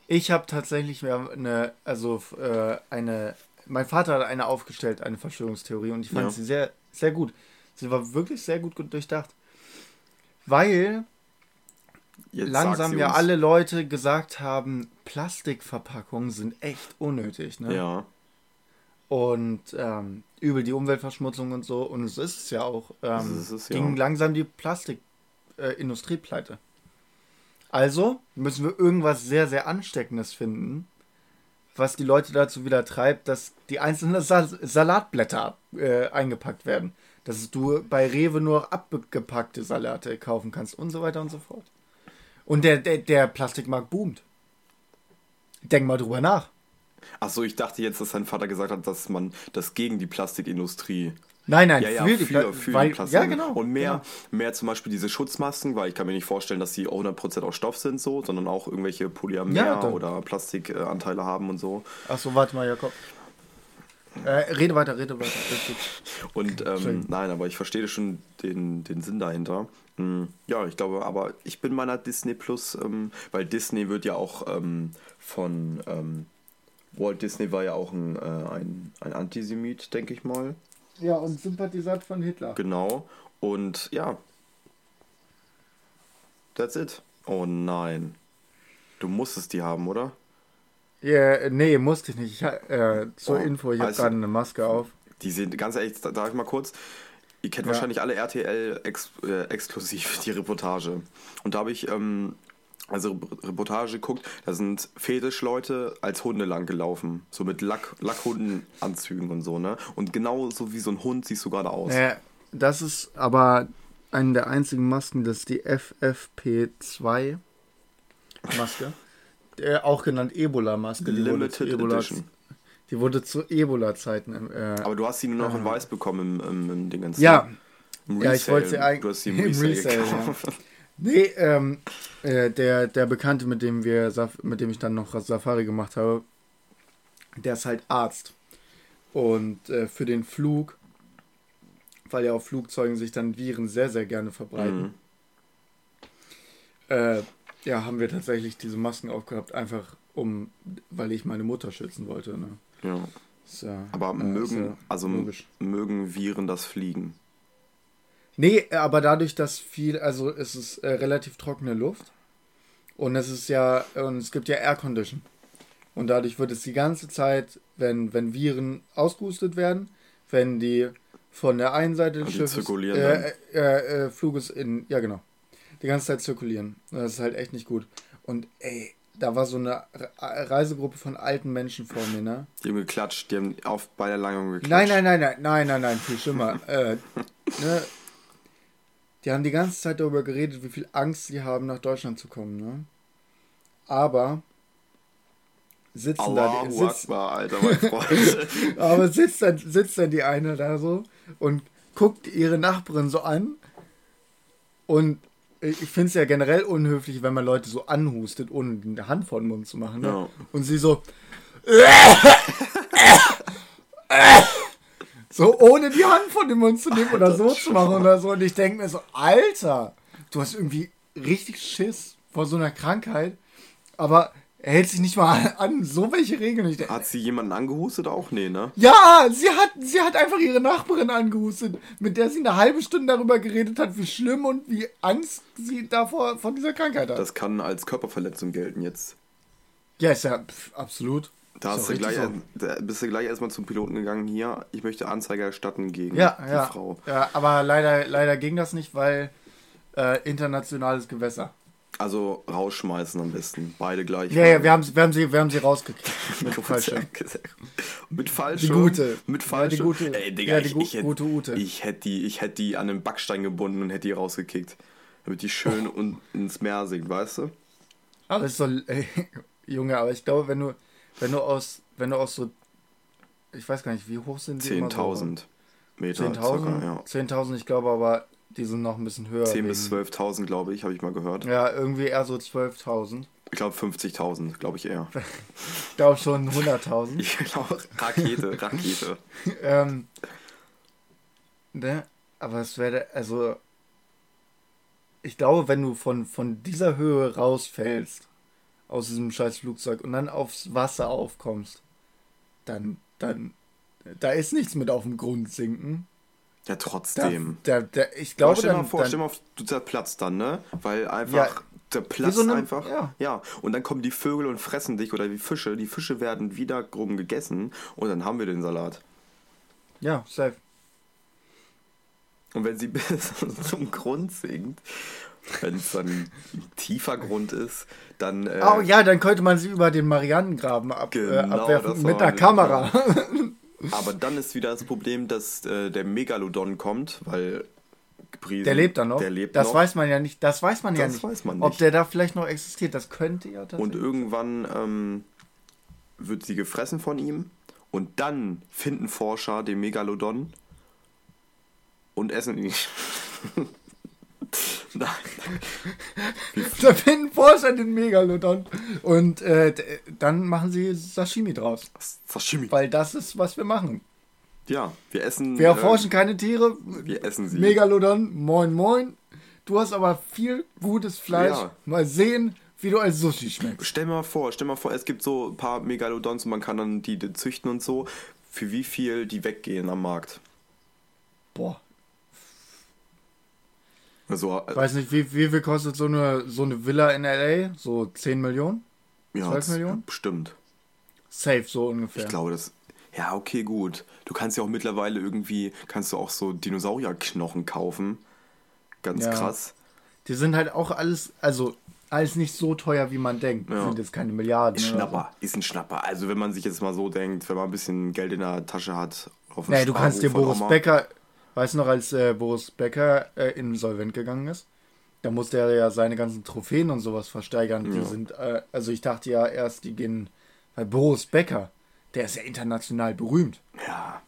Ich habe tatsächlich eine, also äh, eine, mein Vater hat eine aufgestellt, eine Verschwörungstheorie und ich fand Ja. sie sehr, sehr gut. Sie war wirklich sehr gut durchdacht. Weil Jetzt langsam ja alle Leute gesagt haben, Plastikverpackungen sind echt unnötig. Ne? Ja, Und ähm, übel die Umweltverschmutzung und so. Und es ist es ja auch. Ähm, es, ja. ging langsam die Plastikindustrie äh, pleite. Also müssen wir irgendwas sehr, sehr Ansteckendes finden, was die Leute dazu wieder treibt, dass die einzelnen Sal Salatblätter äh, eingepackt werden. Dass du bei Rewe nur abgepackte Salate kaufen kannst und so weiter und so fort. Und der, der, der Plastikmarkt boomt. Denk mal drüber nach. Achso, ich dachte jetzt, dass sein Vater gesagt hat, dass man das gegen die Plastikindustrie. Nein, nein, Ja, ja, für die, für, für weil, die Plastik. Ja, genau. Und mehr, genau. mehr zum Beispiel diese Schutzmasken, weil ich kann mir nicht vorstellen, dass die auch 100% aus Stoff sind, so, sondern auch irgendwelche Polymer Ja, oder Plastikanteile haben und so. Achso, warte mal, Jakob. Äh, rede weiter, rede weiter. Und ähm, nein, aber ich verstehe schon den, den Sinn dahinter. Hm, Ja, ich glaube, aber ich bin meiner Disney Plus, ähm, weil Disney wird ja auch ähm, von ähm, Walt Disney war ja auch ein, äh, ein, ein Antisemit, denke ich mal. Ja, und Sympathisant von Hitler. Genau. Und ja. That's it. Oh nein. Du musstest die haben, oder? Ja, nee, musste ich nicht. Ich, äh, zur Oh, Info, ich habe also- gerade eine Maske auf. Die sind, ganz ehrlich, da- darf ich mal kurz. Ihr kennt Ja. wahrscheinlich alle RTL ex, äh, exklusiv die Reportage. Und da habe ich ähm, also Re- Reportage geguckt, da sind Fetischleute als Hunde lang gelaufen. So mit Lack, Lackhundenanzügen und so, ne? Und genau so wie so ein Hund siehst du gerade aus. Äh, das ist aber eine der einzigen Masken, das ist die FFP2 Maske. Äh, auch genannt Ebola-Maske. Die wurde zu Limited Ebola, Edition. Die wurde zu Ebola-Zeiten. Äh, Aber du hast sie nur noch in weiß bekommen im, im, im Dingens. ja, Im Ja, ich wollte sie Resale. eigentlich- Du hast sie im <laughs> im Resale, Resale, gekauft. Nee, ähm, äh, der, der Bekannte, mit dem wir Saf- mit dem ich dann noch Safari gemacht habe, der ist halt Arzt. Und äh, für den Flug, weil ja auf Flugzeugen sich dann Viren sehr, sehr gerne verbreiten, Mhm. äh, ja, haben wir tatsächlich diese Masken aufgehabt, einfach um, weil ich meine Mutter schützen wollte. Ne? Ja. Ja, Aber äh, mögen, ja also logisch. mögen Viren das Fliegen? Nee, aber dadurch, dass viel, also es ist äh, relativ trockene Luft und es ist ja, und es gibt ja Air Condition. Und dadurch wird es die ganze Zeit, wenn, wenn Viren ausgehustet werden, wenn die von der einen Seite des Schiffes, zirkulieren äh, äh, äh, Fluges in, ja genau, die ganze Zeit zirkulieren. Und Das ist halt echt nicht gut. Und ey, da war so eine Re Reisegruppe von alten Menschen vor mir, ne? Die haben geklatscht, die haben auf bei der Langung geklatscht. Nein, nein, nein, nein, nein, nein, nein, viel schlimmer. äh, ne, die haben die ganze Zeit darüber geredet, wie viel Angst sie haben, nach Deutschland zu kommen, ne? Aber sitzen da, Allahu die, sitz, Akbar, Alter, mein Freund. <laughs> aber sitzt dann, sitzt dann die eine da so und guckt ihre Nachbarin so an und ich finde es ja generell unhöflich, wenn man Leute so anhustet, ohne die Hand vor den Mund zu machen. Ne? Ja. Und sie so. <laughs> <laughs> So ohne die Hand von dem Mund zu nehmen oder so zu machen oder so. Und ich denke mir so, Alter, du hast irgendwie richtig Schiss vor so einer Krankheit, aber er hält sich nicht mal an so welche Regeln. Ich denk, Hat sie jemanden angehustet? Auch nee, ne? ja, sie hat, sie hat einfach ihre Nachbarin angehustet, mit der sie eine halbe Stunde darüber geredet hat, wie schlimm und wie Angst sie davor von dieser Krankheit hat. Das kann als Körperverletzung gelten jetzt. ja, ist ja pf, absolut. Da du gleich, da bist du gleich erstmal zum Piloten gegangen. Hier, ich möchte Anzeige erstatten gegen Ja, die ja. Frau. Ja, aber leider, leider ging das nicht, weil äh, internationales Gewässer. Also rausschmeißen am besten. Beide gleich. Ja, ja, wir haben, sie- wir haben sie, wir haben sie rausgekriegt. <laughs> Mit Fallschirm. Mit Die Fallschirm. gute. Mit Ja, Fallschirm. die gute. Ey, Digga, Ja, die ich, gute Ute. ich hätte die, ich hätte die an einen Backstein gebunden und hätte die rausgekickt. Damit die schön <laughs> und ins Meer sinkt, weißt du? Aber ist so, ey, <laughs> Junge, aber ich glaube, wenn du, wenn du aus, wenn du aus so, ich weiß gar nicht, wie hoch sind die? immer so? 10.000 Meter. 10.000? circa, ja. 10.000, ich glaube aber, die sind noch ein bisschen höher. 10.000 bis wegen- 12.000, glaube ich, habe ich mal gehört. Ja, irgendwie eher so 12.000. Ich glaube 50.000, glaube ich eher. <laughs> Ich glaube schon 100.000. Ich glaube, Rakete, Rakete. <laughs> ähm, ne? Aber es wäre, also, ich glaube, wenn du von, von dieser Höhe rausfällst, aus diesem scheiß Flugzeug und dann aufs Wasser aufkommst, dann, dann, da ist nichts mit auf dem Grund sinken. Ja, Da, trotzdem. da, da, ich Aber glaube, stell mal dann, vor, dann, stell mal auf, du zerplatzt dann, ne? Weil einfach Ja. der Platz so eine- einfach. ja. ja. Und dann kommen die Vögel und fressen dich oder die Fische. Die Fische werden wiederum gegessen und dann haben wir den Salat. ja, safe. Und wenn sie <laughs> bis zum Grund sinkt, wenn es dann ein tiefer Grund ist, dann. Äh, Oh ja, dann könnte man sie über den Marianengraben ab, äh, Genau, abwerfen das mit einer Kamera. <laughs> Aber dann ist wieder das Problem, dass äh, der Megalodon kommt, weil. Gepriesen, Der lebt da noch. Der lebt das noch. weiß man ja nicht. Das weiß man ja Das nicht. weiß man Ob nicht. der da vielleicht noch existiert, das könnte ja Und tatsächlich. irgendwann ähm, wird sie gefressen von ihm. Und dann finden Forscher den Megalodon und essen ihn. <laughs> <laughs> Nein, Da finden Forscher den Megalodon. Und äh, dann machen sie Sashimi draus. Sashimi. Weil das ist, was wir machen. Ja, wir essen. Wir äh, erforschen keine Tiere. wir essen sie. Megalodon, moin moin. Du hast aber viel gutes Fleisch. Ja. Mal sehen, wie du als Sushi schmeckst. Stell mal vor, stell mal vor, es gibt so ein paar Megalodons und man kann dann die züchten und so. Für wie viel die weggehen am Markt? Boah. Also, äh, Weiß nicht, wie, wie viel kostet so eine, so eine Villa in L.A.? So 10 Millionen? ja, 12 Millionen? Bestimmt. safe so ungefähr. Ich glaube, das. Ja, okay, gut. Du kannst ja auch mittlerweile irgendwie, kannst du auch so Dinosaurierknochen kaufen. Ganz Ja. krass. Die sind halt auch alles, also alles nicht so teuer, wie man denkt. Ja. Sind jetzt keine Milliarden. Ist Schnapper, ist ein Schnapper. Also wenn man sich jetzt mal so denkt, wenn man ein bisschen Geld in der Tasche hat, auf So. Nee, du kannst dir Boris Becker, weißt du noch, als äh, Boris Becker äh, insolvent gegangen ist? Da musste er ja seine ganzen Trophäen und sowas versteigern. Die Ja. sind, äh, also ich dachte ja erst, die gehen, weil Boris Becker, der ist ja international berühmt. Ja,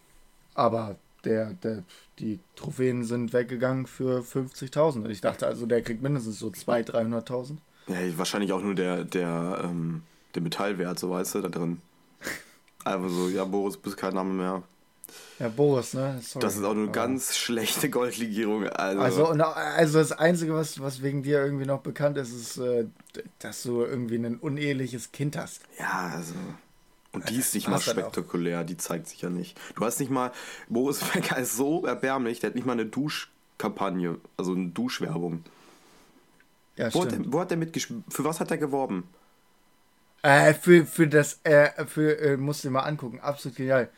Aber der, der, die Trophäen sind weggegangen für 50.000. Ich dachte also, der kriegt mindestens so 200.000, 300.000. ja, wahrscheinlich auch nur der, der, ähm, der Metallwert, so weißt du, da drin. Einfach <laughs> so, ja, Boris, bist kein Name mehr. Ja, Boris, ne? Sorry. Das ist auch eine ganz schlechte Goldlegierung. Also, Also, also das Einzige, was, was wegen dir irgendwie noch bekannt ist, ist, äh, dass du irgendwie ein uneheliches Kind hast. ja, also. Und die ist nicht mal spektakulär, die zeigt sich ja nicht. Du hast nicht mal, Boris <laughs> Becker ist so erbärmlich, der hat nicht mal eine Duschkampagne, also eine Duschwerbung. Ja, Wo hat, der, wo hat der mitgespielt? Für was hat er geworben? Äh, für, für das, äh, für, äh, musst du dir mal angucken, absolut genial.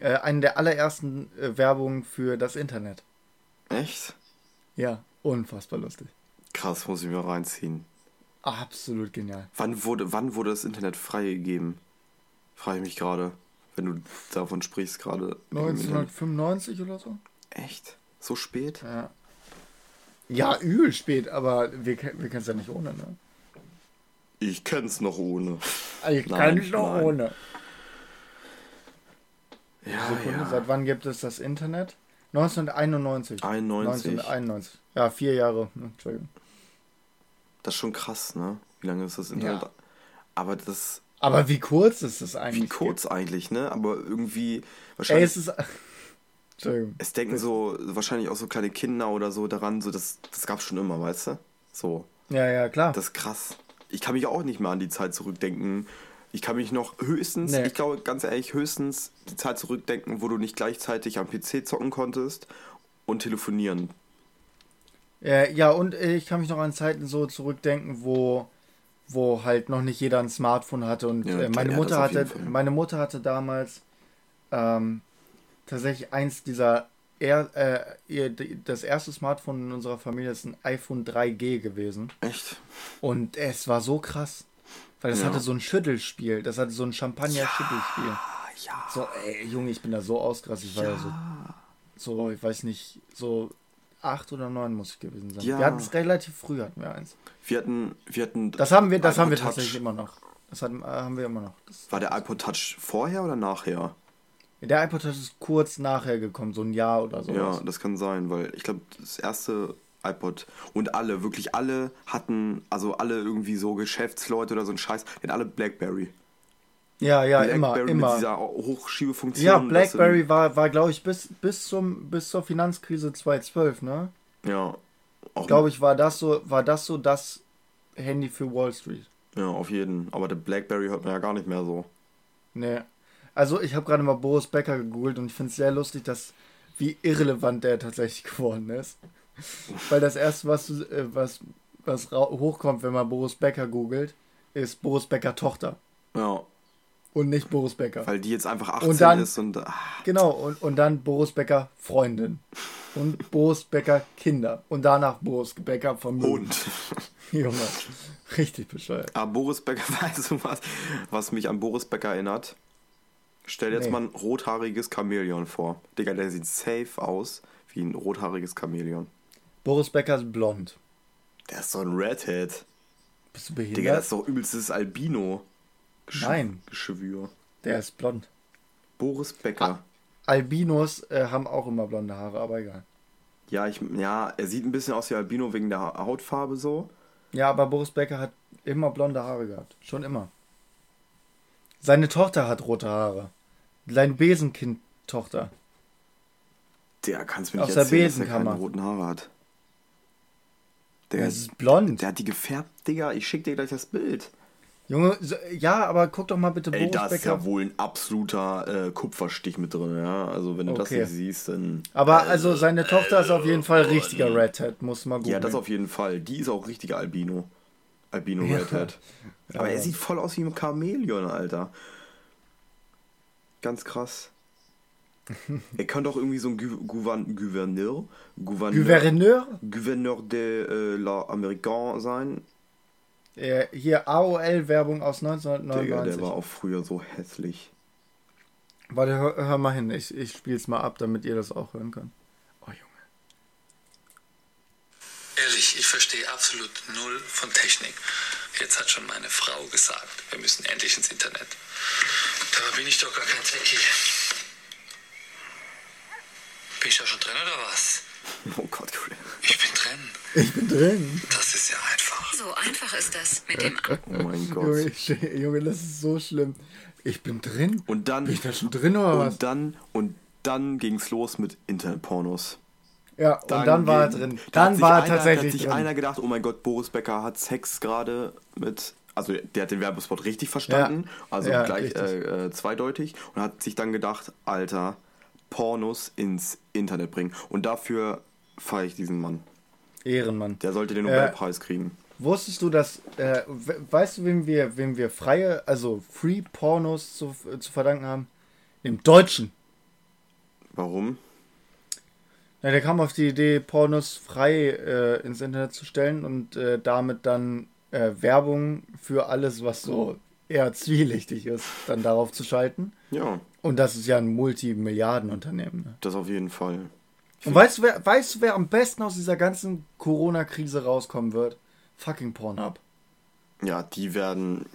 Äh, eine der allerersten äh, Werbungen für das Internet. Echt? Ja, unfassbar lustig. Krass, muss ich mir reinziehen. Absolut genial. Wann wurde, wann wurde das Internet freigegeben? Frage ich mich gerade, wenn du davon sprichst gerade. 1995 oder so? Echt? So spät? Ja. Ja, übel spät, aber wir, wir kennen es ja nicht ohne, ne? Ich kenn's noch ohne. Ich Nein, kann nicht noch nein. ohne. Ja, Sekunde, ja. seit wann gibt es das Internet? 1991. 91. 1991. Ja, vier Jahre. ne, Entschuldigung. Das ist schon krass, ne? Wie lange ist das Internet? Ja. Aber das, Aber wie kurz ist das eigentlich? wie kurz eigentlich, ne? Aber irgendwie, Ey, wahrscheinlich, es ist. <laughs> Entschuldigung. es denken so, wahrscheinlich auch so kleine Kinder oder so daran, so, das, das gab's schon immer, weißt du? So. Ja, ja, klar. Das ist krass. Ich kann mich auch nicht mehr an die Zeit zurückdenken. Ich kann mich noch höchstens, Nee. ich glaube ganz ehrlich, höchstens die Zeit zurückdenken, wo du nicht gleichzeitig am PC zocken konntest und telefonieren. Äh, ja, und äh, ich kann mich noch an Zeiten so zurückdenken, wo, wo halt noch nicht jeder ein Smartphone hatte. Und Ja, äh, meine, ja, Mutter hatte, meine Mutter hatte damals ähm, tatsächlich eins dieser. Er, äh, ihr, das erste Smartphone in unserer Familie ist ein iPhone 3G gewesen. Echt? Und es war so krass. Weil das Ja. hatte so ein Schüttelspiel. Das hatte so ein Champagner-Schüttelspiel. Ah, ja. So, ey, Junge, ich bin da so ausgerastet. Ich war ja so, so, ich weiß nicht, so acht oder neun muss ich gewesen sein. Ja. Wir hatten es relativ früh, hatten wir eins. Wir hatten, wir hatten. Das haben wir, das haben wir tatsächlich immer noch. Das hatten, äh, haben wir immer noch. Das, War der iPod Touch vorher oder nachher? der iPod Touch ist kurz nachher gekommen, so ein Jahr oder so. Ja, das kann sein, weil ich glaube, das erste iPod und alle, wirklich alle hatten, also alle irgendwie so Geschäftsleute oder so ein Scheiß, die hatten alle Blackberry. ja, ja immer, Blackberry immer. mit dieser Hochschiebefunktion. Ja, BlackBerry war, war glaube ich, bis, bis, zum, bis zur Finanzkrise 2012, ne? Ja. Glaube ich, war das so, war das so das Handy für Wall Street. Ja, auf jeden. Aber der Blackberry hört man ja gar nicht mehr so. Nee. Also ich habe gerade mal Boris Becker gegoogelt und ich finde es sehr lustig, dass wie irrelevant der tatsächlich <laughs> geworden ist. Weil das erste, was, äh, was, was hochkommt, wenn man Boris Becker googelt, ist Boris Becker Tochter Ja, und nicht Boris Becker. weil die jetzt einfach 18 Und dann- ist und. Ah, Genau, und, und dann Boris Becker Freundin. Und Boris Becker Kinder. Und danach Boris Becker Vermögen. und. <laughs> Junge, richtig bescheuert. Ah, Boris Becker, <laughs> weißt du was, was mich an Boris Becker erinnert? Stell dir jetzt Nee. mal ein rothaariges Chamäleon vor. Digga, der sieht safe aus wie ein rothaariges Chamäleon. Boris Becker ist blond. Der ist so ein Redhead. Bist du Digga, behindert? das ist doch übelstes Albino. Geschw- Nein. Geschwür. Der ist blond. Boris Becker. Albinos äh, haben auch immer blonde Haare, aber egal. Ja, ich, ja, er sieht ein bisschen aus wie Albino wegen der Ha- Hautfarbe so. Ja, aber Boris Becker hat immer blonde Haare gehabt. Schon immer. Seine Tochter hat rote Haare. Sein Besenkind-Tochter. Der kannst mir nicht Aus der erzählen, dass er keine roten Haare hat. Der, Das ist blond. der hat die gefärbt, Digga. Ich schick dir gleich das Bild. Junge, so, ja, aber guck doch mal bitte Ey, Boris da ist Becker. ja wohl ein absoluter äh, Kupferstich mit drin, ja. Also wenn du das Okay. nicht siehst, dann. aber also seine Tochter ist auf jeden Fall richtiger Redhead, muss man gut. Ja, das auf jeden Fall. Die ist auch richtiger Albino. Albino Redhead. <laughs> Aber er sieht voll aus wie ein Chamäleon, Alter. Ganz krass. <laughs> er könnte auch irgendwie so ein Gouver- Gouverneur, Gouverneur, Gouverneur? Gouverneur de äh, la Américain sein. Äh, hier AOL-Werbung aus Digga, 1999. der war auch früher so hässlich. Warte, hör, hör mal hin. Ich, ich spiel's mal ab, damit ihr das auch hören könnt. Oh, Junge. Ehrlich, ich verstehe absolut null von Technik. Jetzt hat schon meine Frau gesagt, wir müssen endlich ins Internet. Da bin ich doch gar kein Techie. Bin ich da schon drin oder was? Oh Gott, Julian. Ich bin drin. Ich bin drin. Das ist ja einfach. So einfach ist das mit dem <laughs> Oh mein Junge, Gott. ich, <laughs> Junge, das ist so schlimm. Ich bin drin. Und dann. Bin ich da schon drin oder was? Und dann, und dann ging's los mit Internetpornos. Ja, und dann war er drin. da Dann sich war er einer, Da tatsächlich hat sich drin. einer gedacht, oh mein Gott, Boris Becker hat Sex gerade mit. Also der hat den Werbespot richtig verstanden, also Ja, gleich äh, äh, zweideutig und hat sich dann gedacht, Alter, Pornos ins Internet bringen. Und dafür feiere ich diesen Mann. Ehrenmann. Der sollte den Äh, Nobelpreis kriegen. Wusstest du, dass, äh, we- weißt du, wem wir, wem wir freie, also Free Pornos zu, zu verdanken haben? Dem Deutschen. Warum? Na, der kam auf die Idee, Pornos frei äh, ins Internet zu stellen und äh, damit dann äh, Werbung für alles, was so eher zwielichtig ist, dann darauf zu schalten. Ja, Und das ist ja ein Multimilliardenunternehmen. Ne? das auf jeden Fall. Und weißt du, wer, weißt du, wer am besten aus dieser ganzen Corona-Krise rauskommen wird? Fucking Pornhub. Ja, die werden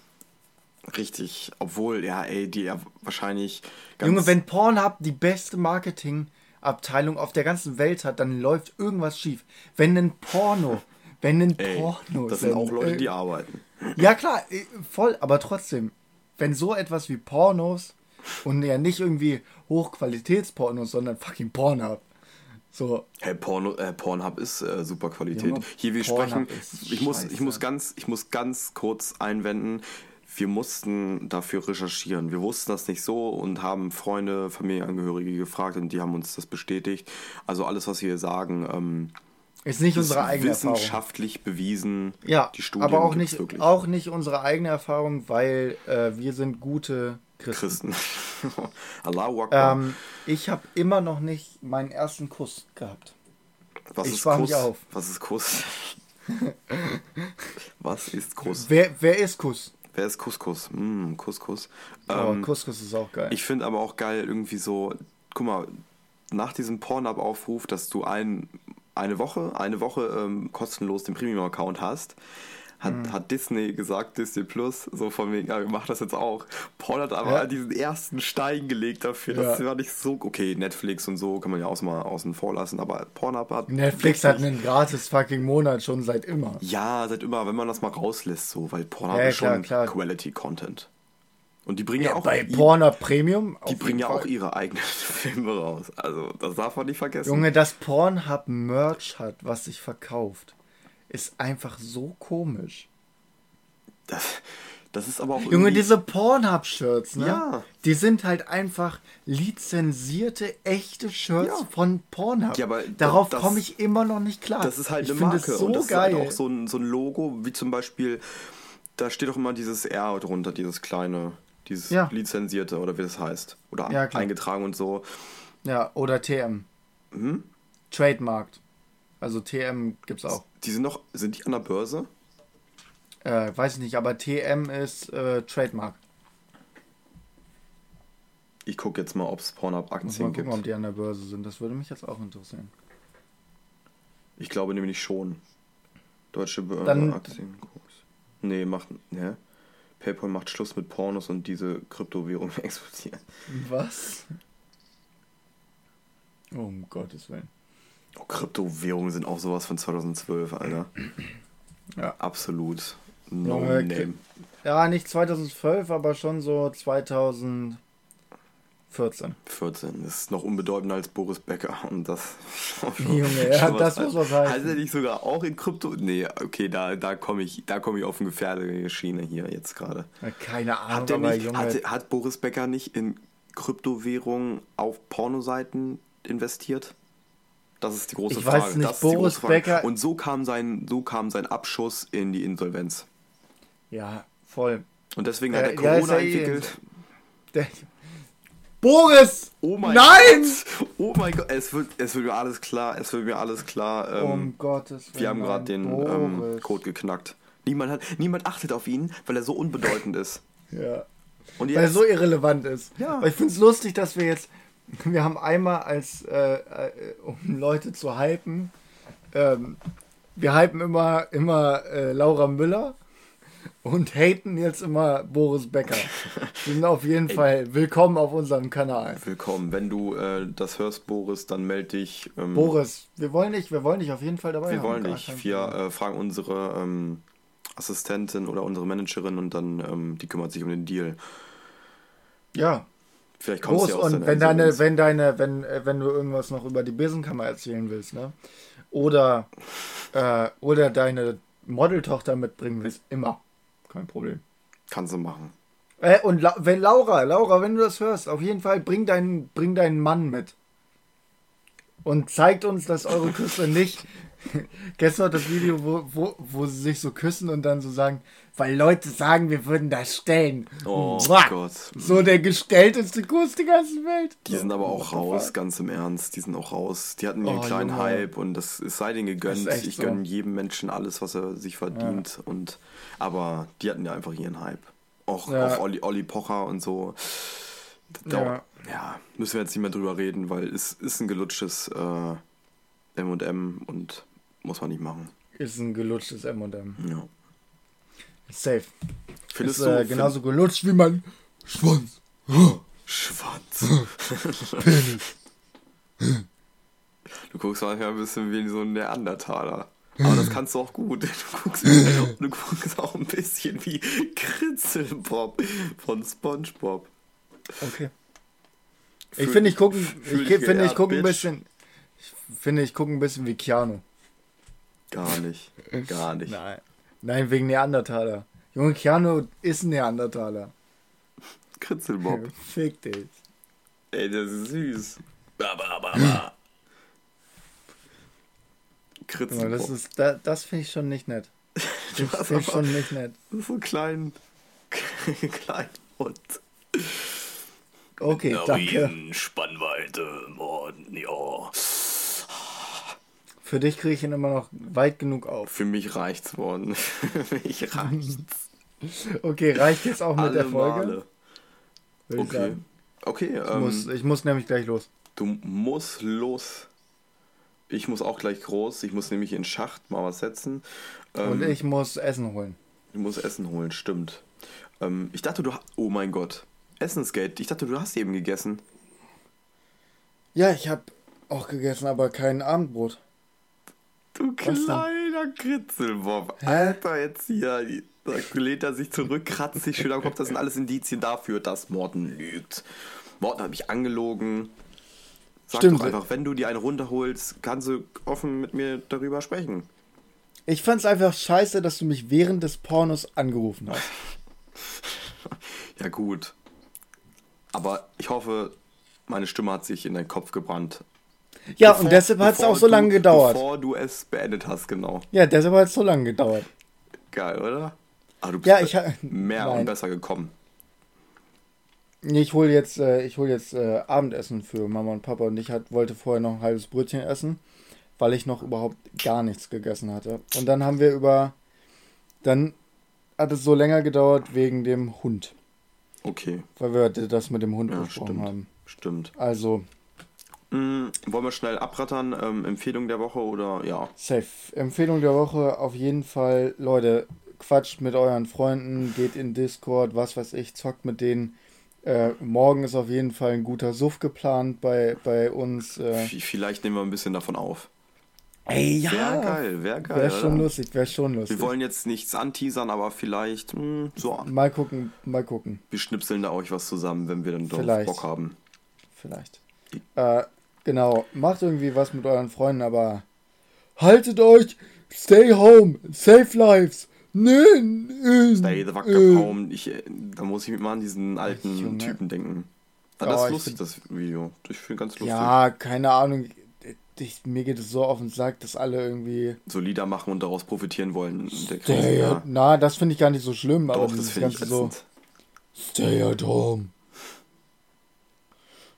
richtig, obwohl, ja, ey, die ja wahrscheinlich ganz. Junge, wenn Pornhub die beste Marketingabteilung auf der ganzen Welt hat, dann läuft irgendwas schief. Wenn ein Porno, <laughs> wenn ein ey, Porno. das sind auch Leute, äh, die arbeiten. Ja klar, äh, voll, aber trotzdem, wenn so etwas wie Pornos und ja nicht irgendwie Hochqualitätspornos, sondern fucking Pornhub. So, Hey, Porno, äh, Pornhub ist äh, super Qualität. Junge, Hier, wir Pornhub sprechen. Ich muss, ich, muss ganz, ich muss ganz kurz einwenden. Wir mussten dafür recherchieren. Wir wussten das nicht so und haben Freunde, Familienangehörige gefragt und die haben uns das bestätigt. Also alles, was wir sagen, ähm, ist nicht unsere eigene Erfahrung. wissenschaftlich bewiesen. Ja, die Studien aber auch nicht, wirklich. auch nicht unsere eigene Erfahrung, weil äh, wir sind gute Christen. Christen. <laughs> Allahu Akbar. Ähm, ich habe immer noch nicht meinen ersten Kuss gehabt. Was ich ist Kuss? mich auf. Was ist Kuss? <laughs> Was ist Kuss? Wer, wer ist Kuss? Wer ist Couscous? Mm, Couscous. Oh, Ähm, Couscous ist auch geil. Ich finde aber auch geil, irgendwie so, guck mal, nach diesem Pornhub-Aufruf, dass du ein, eine Woche, eine Woche ähm, kostenlos den Premium-Account hast, hat, Mhm. hat Disney gesagt, Disney Plus, so von wegen, ja, wir machen das jetzt auch. Porn hat aber Ja. diesen ersten Stein gelegt dafür. Das Ja. war nicht so, okay, Netflix und so kann man ja auch mal außen vor lassen, aber Pornhub hat. Netflix hat einen gratis fucking Monat schon seit immer. Ja, seit immer, wenn man das mal rauslässt, so, weil Pornhub Ja, ist klar, schon klar. Quality-Content. Und die bringen ja, auch Bei Pornhub Premium. Die bringen ja auch Fall. ihre eigenen <laughs> Filme raus. Also, das darf man nicht vergessen. Junge, dass Pornhub Merch hat, was sich verkauft, ist einfach so komisch. Das, das ist aber auch Junge, irgendwie- diese Pornhub-Shirts, ne? Ja. Die sind halt einfach lizenzierte, echte Shirts Ja. von Pornhub. Ja, aber Darauf komme ich immer noch nicht klar. Das ist halt ich eine Marke. so und das geil. ist halt auch so ein, so ein Logo, wie zum Beispiel, da steht auch immer dieses R drunter, dieses kleine, dieses Ja. lizenzierte oder wie das heißt. Oder Ja, eingetragen und so. ja, oder TM. Mhm. Trademarked. Also TM gibt's auch. Die sind noch, sind die an der Börse? Äh, weiß ich nicht, aber TM ist äh, Trademark. Ich gucke jetzt mal, ob es Muss mal Pornhub-Aktien gucken, gibt. ob die an der Börse sind. Das würde mich jetzt auch interessieren. Ich glaube nämlich schon. Deutsche Börse, Dann- Aktienkurs. Nee, macht. Ne? PayPal macht Schluss mit Pornos und diese Kryptowährung <laughs> explodiert. Was? Oh, um Gottes Willen. Oh, Kryptowährungen sind auch sowas von 2012, Alter. Ja. Absolut. No Junge, name. Ja, nicht 2012, aber schon so 2014. 14. Das ist noch unbedeutender als Boris Becker. Und das. <laughs> Junge, ja, das muss was heißen. Heißt er nicht sogar auch in Krypto? Nee, okay, da, da komme ich, da komm ich auf eine gefährliche Schiene hier jetzt gerade. Ja, Keine Ahnung, Hat, aber nicht, hat, hat Boris Becker nicht in Kryptowährungen auf Pornoseiten investiert? Das ist die große Ich Frage. weiß nicht, das ist die Boris große Frage. Becker- Und so kam, sein, so kam sein Abschuss in die Insolvenz. ja, voll. Und deswegen Ja, hat er ja, ist Corona ja eh- entwickelt. Der, Boris! Oh mein Nein! Gott! Oh mein Gott, es wird, es wird mir alles klar, es wird mir alles klar. Ähm, um Gottes Willen. wir haben gerade den ähm. Code geknackt. Niemand, hat, niemand achtet auf ihn, weil er so unbedeutend ist. Ja. Und Weil er so irrelevant ist. Ja. Aber ich finde es lustig, dass wir jetzt. Wir haben einmal als, äh, äh, um Leute zu hypen, ähm, wir hypen immer, immer äh, Laura Müller und haten jetzt immer Boris Becker. Die sind auf jeden Fall willkommen auf unserem Kanal. willkommen. Wenn du äh, das hörst, Boris, dann melde dich. Ähm, Boris, wir wollen dich, wir wollen dich auf jeden Fall dabei wir haben. wollen gar dich. Wir äh, fragen unsere ähm, Assistentin oder unsere Managerin und dann, ähm, die kümmert sich um den Deal. Ja, Vielleicht kommst groß du ja aus und wenn deine, wenn deine, wenn, äh, wenn du irgendwas noch über die Besenkammer erzählen willst, ne? Oder, äh, oder deine Modeltochter mitbringen willst, immer. Kein Problem. Kannst du machen. Äh, und La wenn Laura, Laura, wenn du das hörst, auf jeden Fall bring deinen, bring deinen Mann mit. Und zeigt uns, dass eure Küsse nicht. <laughs> Kennst du das Video, wo, wo, wo sie sich so küssen und dann so sagen, weil Leute sagen, wir würden das stellen. Oh Mua. Gott. So der gestellteste Kuss der ganzen Welt. Die sind aber auch raus, ganz im Ernst. Die sind auch raus. Die hatten ihren Oh, kleinen Junge. Hype und das es sei denen gegönnt. Ich so. gönne jedem Menschen alles, was er sich verdient. Und aber die hatten ja einfach ihren Hype. Auch, Ja. auch Olli, Olli Pocher und so. Da, Ja. ja. müssen wir jetzt nicht mehr drüber reden, weil es ist ein gelutschtes äh, M&M und muss man nicht machen. Ist ein gelutschtes M&M. Ja. Safe. Findest ist du äh, find- genauso gelutscht wie mein Schwanz. Schwanz. <laughs> du guckst manchmal ein bisschen wie so ein Neandertaler. Aber das kannst du auch gut. Du guckst, du guckst auch ein bisschen wie Kritzelbob von Spongebob. Okay. Ich Fühl- finde, ich gucke ich finde, ich gucke ein bisschen ich finde, ich gucke ein bisschen wie Keanu. Gar nicht. Gar nicht. Nein. Nein, wegen Neandertaler. Junge, Keanu ist ein Neandertaler. Kritzelbob. <laughs> Fick dich. Ey, das ist süß. Ba, ba, ba, ba. Kritzelbob. das ist, da, das finde ich schon nicht nett. <laughs> Das finde ich schon nicht nett. Das ist so klein. klein und. Okay, danke. Spannweite, Morden, ja. Für dich kriege ich ihn immer noch weit genug auf. Für mich reicht's worden. <laughs> Für mich reicht's. <laughs> Okay, reicht jetzt auch mit Alle der Folge? Male. Okay. sagen. Okay, Ich, ähm, muss, ich muss nämlich gleich los. du musst los. Ich muss auch gleich groß. Ich muss nämlich in den Schacht mal was setzen. Ähm, Und ich muss Essen holen. Ich muss Essen holen, stimmt. Ähm, ich dachte, du hast. Oh mein Gott. Essensgeld. Ich dachte, du hast eben gegessen. Ja, ich habe auch gegessen, aber kein Abendbrot. Kleiner Kritzelbob. Hä? Alter, jetzt hier. Da lehnt er sich zurück, kratzt sich schön am Kopf. Das sind alles Indizien dafür, dass Morten lügt. Morten hat mich angelogen. Sag Stimmt. doch einfach, wenn du dir eine runterholst, kannst du offen mit mir darüber sprechen. Ich fand's einfach scheiße, dass du mich während des Pornos angerufen hast. <laughs> Ja, gut. Aber ich hoffe, meine Stimme hat sich in deinen Kopf gebrannt. Ja, Bevor- und deshalb hat's bevor auch so du- lange gedauert. Bevor du es beendet hast, genau. Ja, deshalb hat's so lange gedauert. Geil, oder? Ah, du bist Ja, ich mehr Nein. und besser gekommen. Nee, Ich hole jetzt, äh, ich hol jetzt äh, Abendessen für Mama und Papa und ich hat, wollte vorher noch ein halbes Brötchen essen, weil ich noch überhaupt gar nichts gegessen hatte. Und dann haben wir über. Dann hat es so länger gedauert wegen dem Hund. Okay, Weil wir das mit dem Hund ja, besprochen stimmt. haben. Stimmt. Also, Mm, wollen wir schnell abrattern? Ähm, Empfehlung der Woche oder ja? safe. Empfehlung der Woche auf jeden Fall, Leute, quatscht mit euren Freunden, geht in Discord, was weiß ich, zockt mit denen. Äh, morgen ist auf jeden Fall ein guter Suff geplant bei, bei uns. Äh, Vielleicht nehmen wir ein bisschen davon auf. ey, ja! Wäre geil, wäre geil. Wäre schon lustig, wäre schon lustig. Wir wollen jetzt nichts anteasern, aber vielleicht mm, so. Mal gucken, mal gucken. Wir schnipseln da euch was zusammen, wenn wir dann Vielleicht. Bock haben. Vielleicht. Äh, genau, macht irgendwie was mit euren Freunden, aber haltet euch, stay home, save lives. Nö, Stay the fuck äh, home. Ich, äh, da muss ich mal an diesen alten Junge. Typen denken. Ja, das ist lustig, das Video. Ich finde ganz lustig. Ja, keine Ahnung. Ich, mir geht es so auf den Sack, dass alle irgendwie. So Lieder machen und daraus profitieren wollen. Der Krise, ja. na, das finde ich gar nicht so schlimm, aber Doch, das dieses finde ich ganze so. ätzend. Stay at home.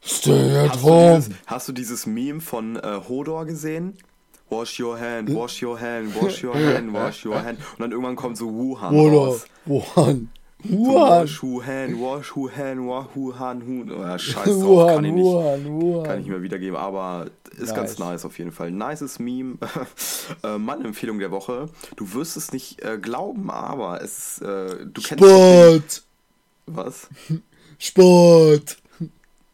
Stay at Hast du, dieses, hast du dieses Meme von äh, Hodor gesehen? Wash your hand, wash your hand, wash your hand, wash your hand. Und dann irgendwann kommt so Wuhan Oder raus. Wuhan. So, Wuhan. Wash who hand, wash who hand, wash hand, who. Oh, scheiß drauf, kann ich Wuhan, nicht. Wuhan, Wuhan. Kann ich mir wiedergeben, aber ist ganz Nice. nice auf jeden Fall. Nices Meme. <laughs> äh, meine Empfehlung der Woche. Du wirst es nicht äh, glauben, aber es ist, äh, du kennst Sport. was? <laughs> Sport.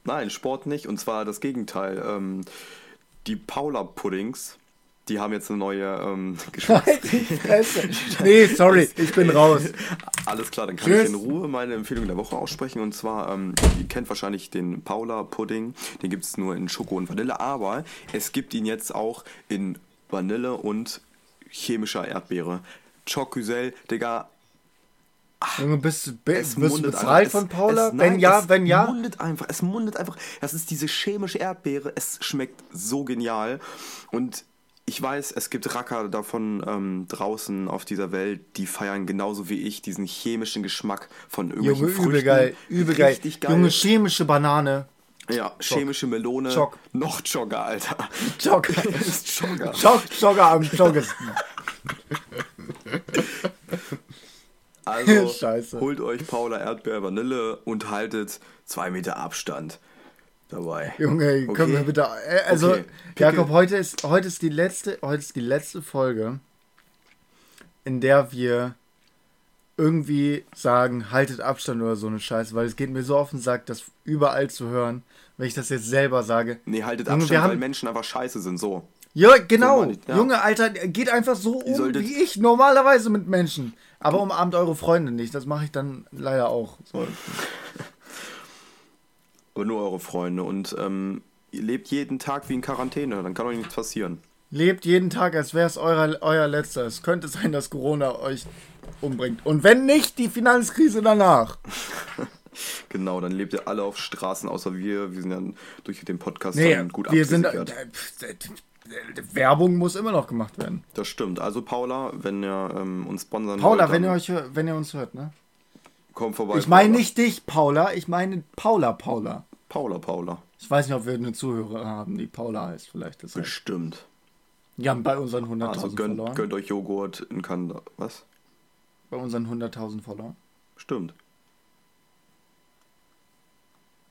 Nein, Sport nicht. Und zwar das Gegenteil. Ähm, die Paula Puddings, die haben jetzt eine neue ähm, <laughs> <laughs> Halt. Nee, sorry, <laughs> ich bin raus. Alles klar, dann kann Tschüss. ich in Ruhe meine Empfehlung der Woche aussprechen. Und zwar, ähm, ihr kennt wahrscheinlich den Paula Pudding. Den gibt es nur in Schoko und Vanille. Aber es gibt ihn jetzt auch in Vanille und chemischer Erdbeere. Chocusel, Digga. Junge, bist du, Es bist du mundet bezahlt einfach. von Paula? Es, es, wenn nein, ja, es wenn ja. mundet einfach. Es mundet einfach. Das ist diese chemische Erdbeere. Es schmeckt so genial. Und ich weiß, es gibt Racker davon ähm, draußen auf dieser Welt, die feiern genauso wie ich diesen chemischen Geschmack von irgendwelchen Junge, Früchten. übel geil, übel geil. Richtig geil. Junge, chemische Banane. ja, chemische Melone. Choc. Noch Jogger, Alter. <laughs> Jogger. ist <laughs> Jogger. Jog, Jogger am joggesten. <laughs> Also <laughs> holt euch Paula Erdbeer Vanille und haltet zwei Meter Abstand dabei. Junge, können wir Okay. bitte. äh, Also, Okay. Jakob, heute ist, heute ist die letzte, heute ist die letzte Folge, in der wir irgendwie sagen, haltet Abstand oder so eine Scheiße, weil es geht mir so auf den Sack, das überall zu hören, wenn ich das jetzt selber sage. Nee, haltet Junge, Abstand, weil haben- Menschen einfach scheiße sind, so. Ja, genau. So ja. Junge, Alter, geht einfach so um wie ich normalerweise mit Menschen. Aber umarmt eure Freunde nicht. Das mache ich dann leider auch. So. <laughs> Aber nur eure Freunde. Und ähm, ihr lebt jeden Tag wie in Quarantäne, dann kann euch nichts passieren. Lebt jeden Tag, als wäre es euer, euer letzter. Es könnte sein, dass Corona euch umbringt. Und wenn nicht, die Finanzkrise danach. <laughs> Genau, dann lebt ihr alle auf Straßen, außer wir. Wir sind dann durch den Podcast Nee, gut wir sind. abgesichert. Äh, Werbung muss immer noch gemacht werden. Das stimmt. Also Paula, wenn ihr ähm, uns sponsern Paula, wollt, wenn ihr euch wenn ihr uns hört, ne? kommt vorbei. Ich meine Paula. nicht dich, Paula, ich meine Paula, Paula. Paula, Paula. Ich weiß nicht, ob wir eine Zuhörer haben, die Paula heißt, vielleicht. Deshalb. Bestimmt. Ja, bei unseren 100.000 Also gönnt, Followern. gönnt euch Joghurt in Kanada. Was? Bei unseren 100.000 Followern. Stimmt.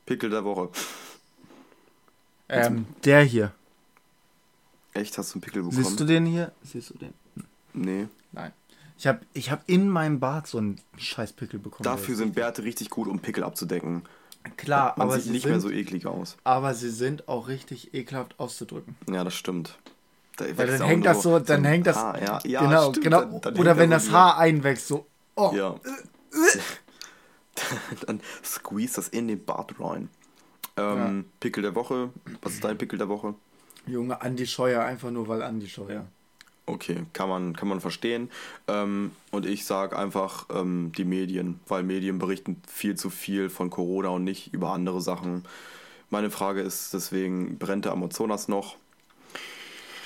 Pickel der Woche. Ähm, der hier. Echt, hast du einen Pickel bekommen? Siehst du den hier? Siehst du den? Nee. Nein. Ich habe ich hab in meinem Bart so einen Scheißpickel bekommen. Dafür sind Bärte richtig gut, um Pickel abzudecken. Klar, Man aber sieht sie, nicht sind, mehr so eklig aus. aber sie sind auch richtig ekelhaft auszudrücken. Ja, das stimmt. Da Weil dann hängt das so, dann hängt das. Haar. Ja, ja, genau, stimmt. genau. Dann- dann Oder wenn da das Haar einwächst, so. Oh. Ja. <laughs> dann squeeze das in den Bart rein. Ähm, Pickel der Woche. Was ist dein Pickel der Woche? Junge, Andi Scheuer, einfach nur weil Andi Scheuer. Okay, kann man, kann man verstehen. Ähm, und ich sage einfach ähm, die Medien, weil Medien berichten viel zu viel von Corona und nicht über andere Sachen. Meine Frage ist deswegen, brennt der Amazonas noch?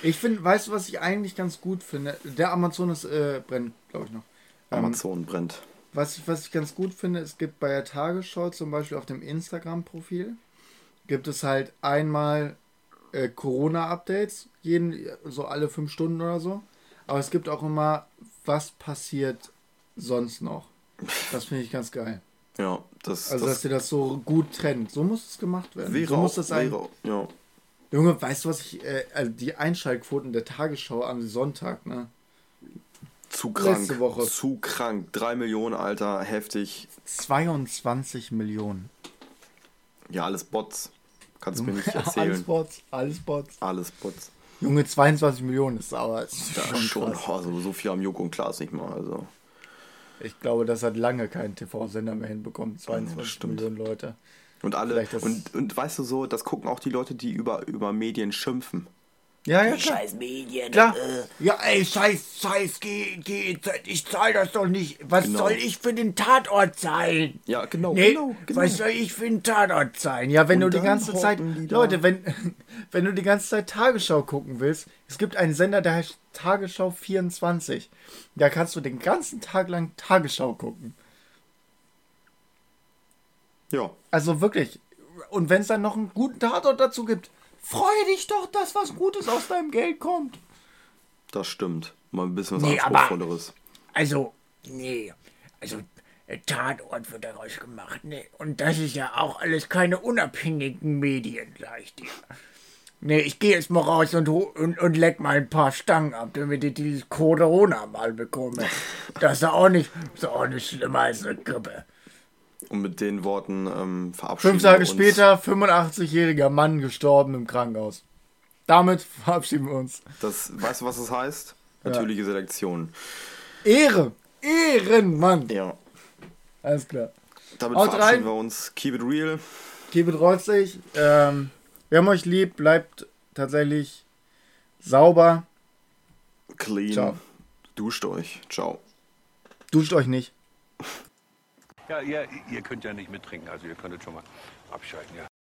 Ich finde, weißt du, was ich eigentlich ganz gut finde? Der Amazonas äh, brennt, glaube ich noch. Ähm, Amazon brennt. Was ich, was ich ganz gut finde, es gibt bei der Tagesschau zum Beispiel auf dem Instagram-Profil, gibt es halt einmal äh, Corona-Updates, jeden, so alle fünf Stunden oder so. Aber es gibt auch immer, was passiert sonst noch. Das finde ich ganz geil. Ja, das, Also, dass das ihr das so gut trennt. So muss es gemacht werden. wäre so muss das sein. ja. Junge, weißt du, was ich, äh, also die Einschaltquoten der Tagesschau am Sonntag, ne? Zu krank. Letzte Woche. Zu krank. Drei Millionen, Alter, heftig. 22 Millionen. Ja, alles Bots. Kannst du mir nicht <laughs> alles erzählen. Bots, alles Bots. Alles Bots. Junge, 22 Millionen ist aber ist Ja, schon, krass. Also, so viel am Joko und Klaas nicht mal. Also. Ich glaube, das hat lange kein TV-Sender mehr hinbekommen. das 22 stimmt. Millionen Leute. Und alle, und, und weißt du so, das gucken auch die Leute, die über, über Medien schimpfen. Ja, ja, klar. Scheiß Medien. klar. Äh, Ja, ey, scheiß, scheiß, G, GEZ, ich zahl das doch nicht. Was Genau. soll ich für den Tatort zahlen? Ja, genau, Nee, genau, genau. was soll ich für einen Tatort zahlen? Ja, wenn Und du die ganze Zeit, die. Leute, wenn, <laughs> wenn du die ganze Zeit Tagesschau gucken willst, es gibt einen Sender, der heißt Tagesschau 24. Da kannst du den ganzen Tag lang Tagesschau gucken. Ja, Also wirklich, und wenn es dann noch einen guten Tatort dazu gibt, freue dich doch, dass was Gutes aus deinem Geld kommt. Das stimmt. Mal ein bisschen was Nee, Anspruchsvolleres. Also, nee. Also, Tatort wird daraus gemacht. Nee. Und das ist ja auch alles keine unabhängigen Medien, sag ich dir. Nee, ich gehe jetzt mal raus und, und, und leck mal ein paar Stangen ab, damit ich dieses Corona mal bekomme. Das ist auch nicht, ist auch nicht schlimmer als eine Grippe. Und mit den Worten ähm, verabschieden Fünf Tage wir uns. später, 85-jähriger Mann gestorben im Krankenhaus. Damit <laughs> verabschieden wir uns. Das, weißt du, was das heißt? Natürliche Selektion. Ehre! Ehrenmann! Ja. Alles klar. Damit Haut verabschieden rein. wir uns. Keep it real. Keep it rotzig. Ähm, wir haben euch lieb. Bleibt tatsächlich sauber. Clean. Ciao. Duscht euch. Ciao. Duscht euch nicht. Ja, ihr, ihr könnt ja nicht mittrinken, also ihr könntet schon mal abschalten, ja.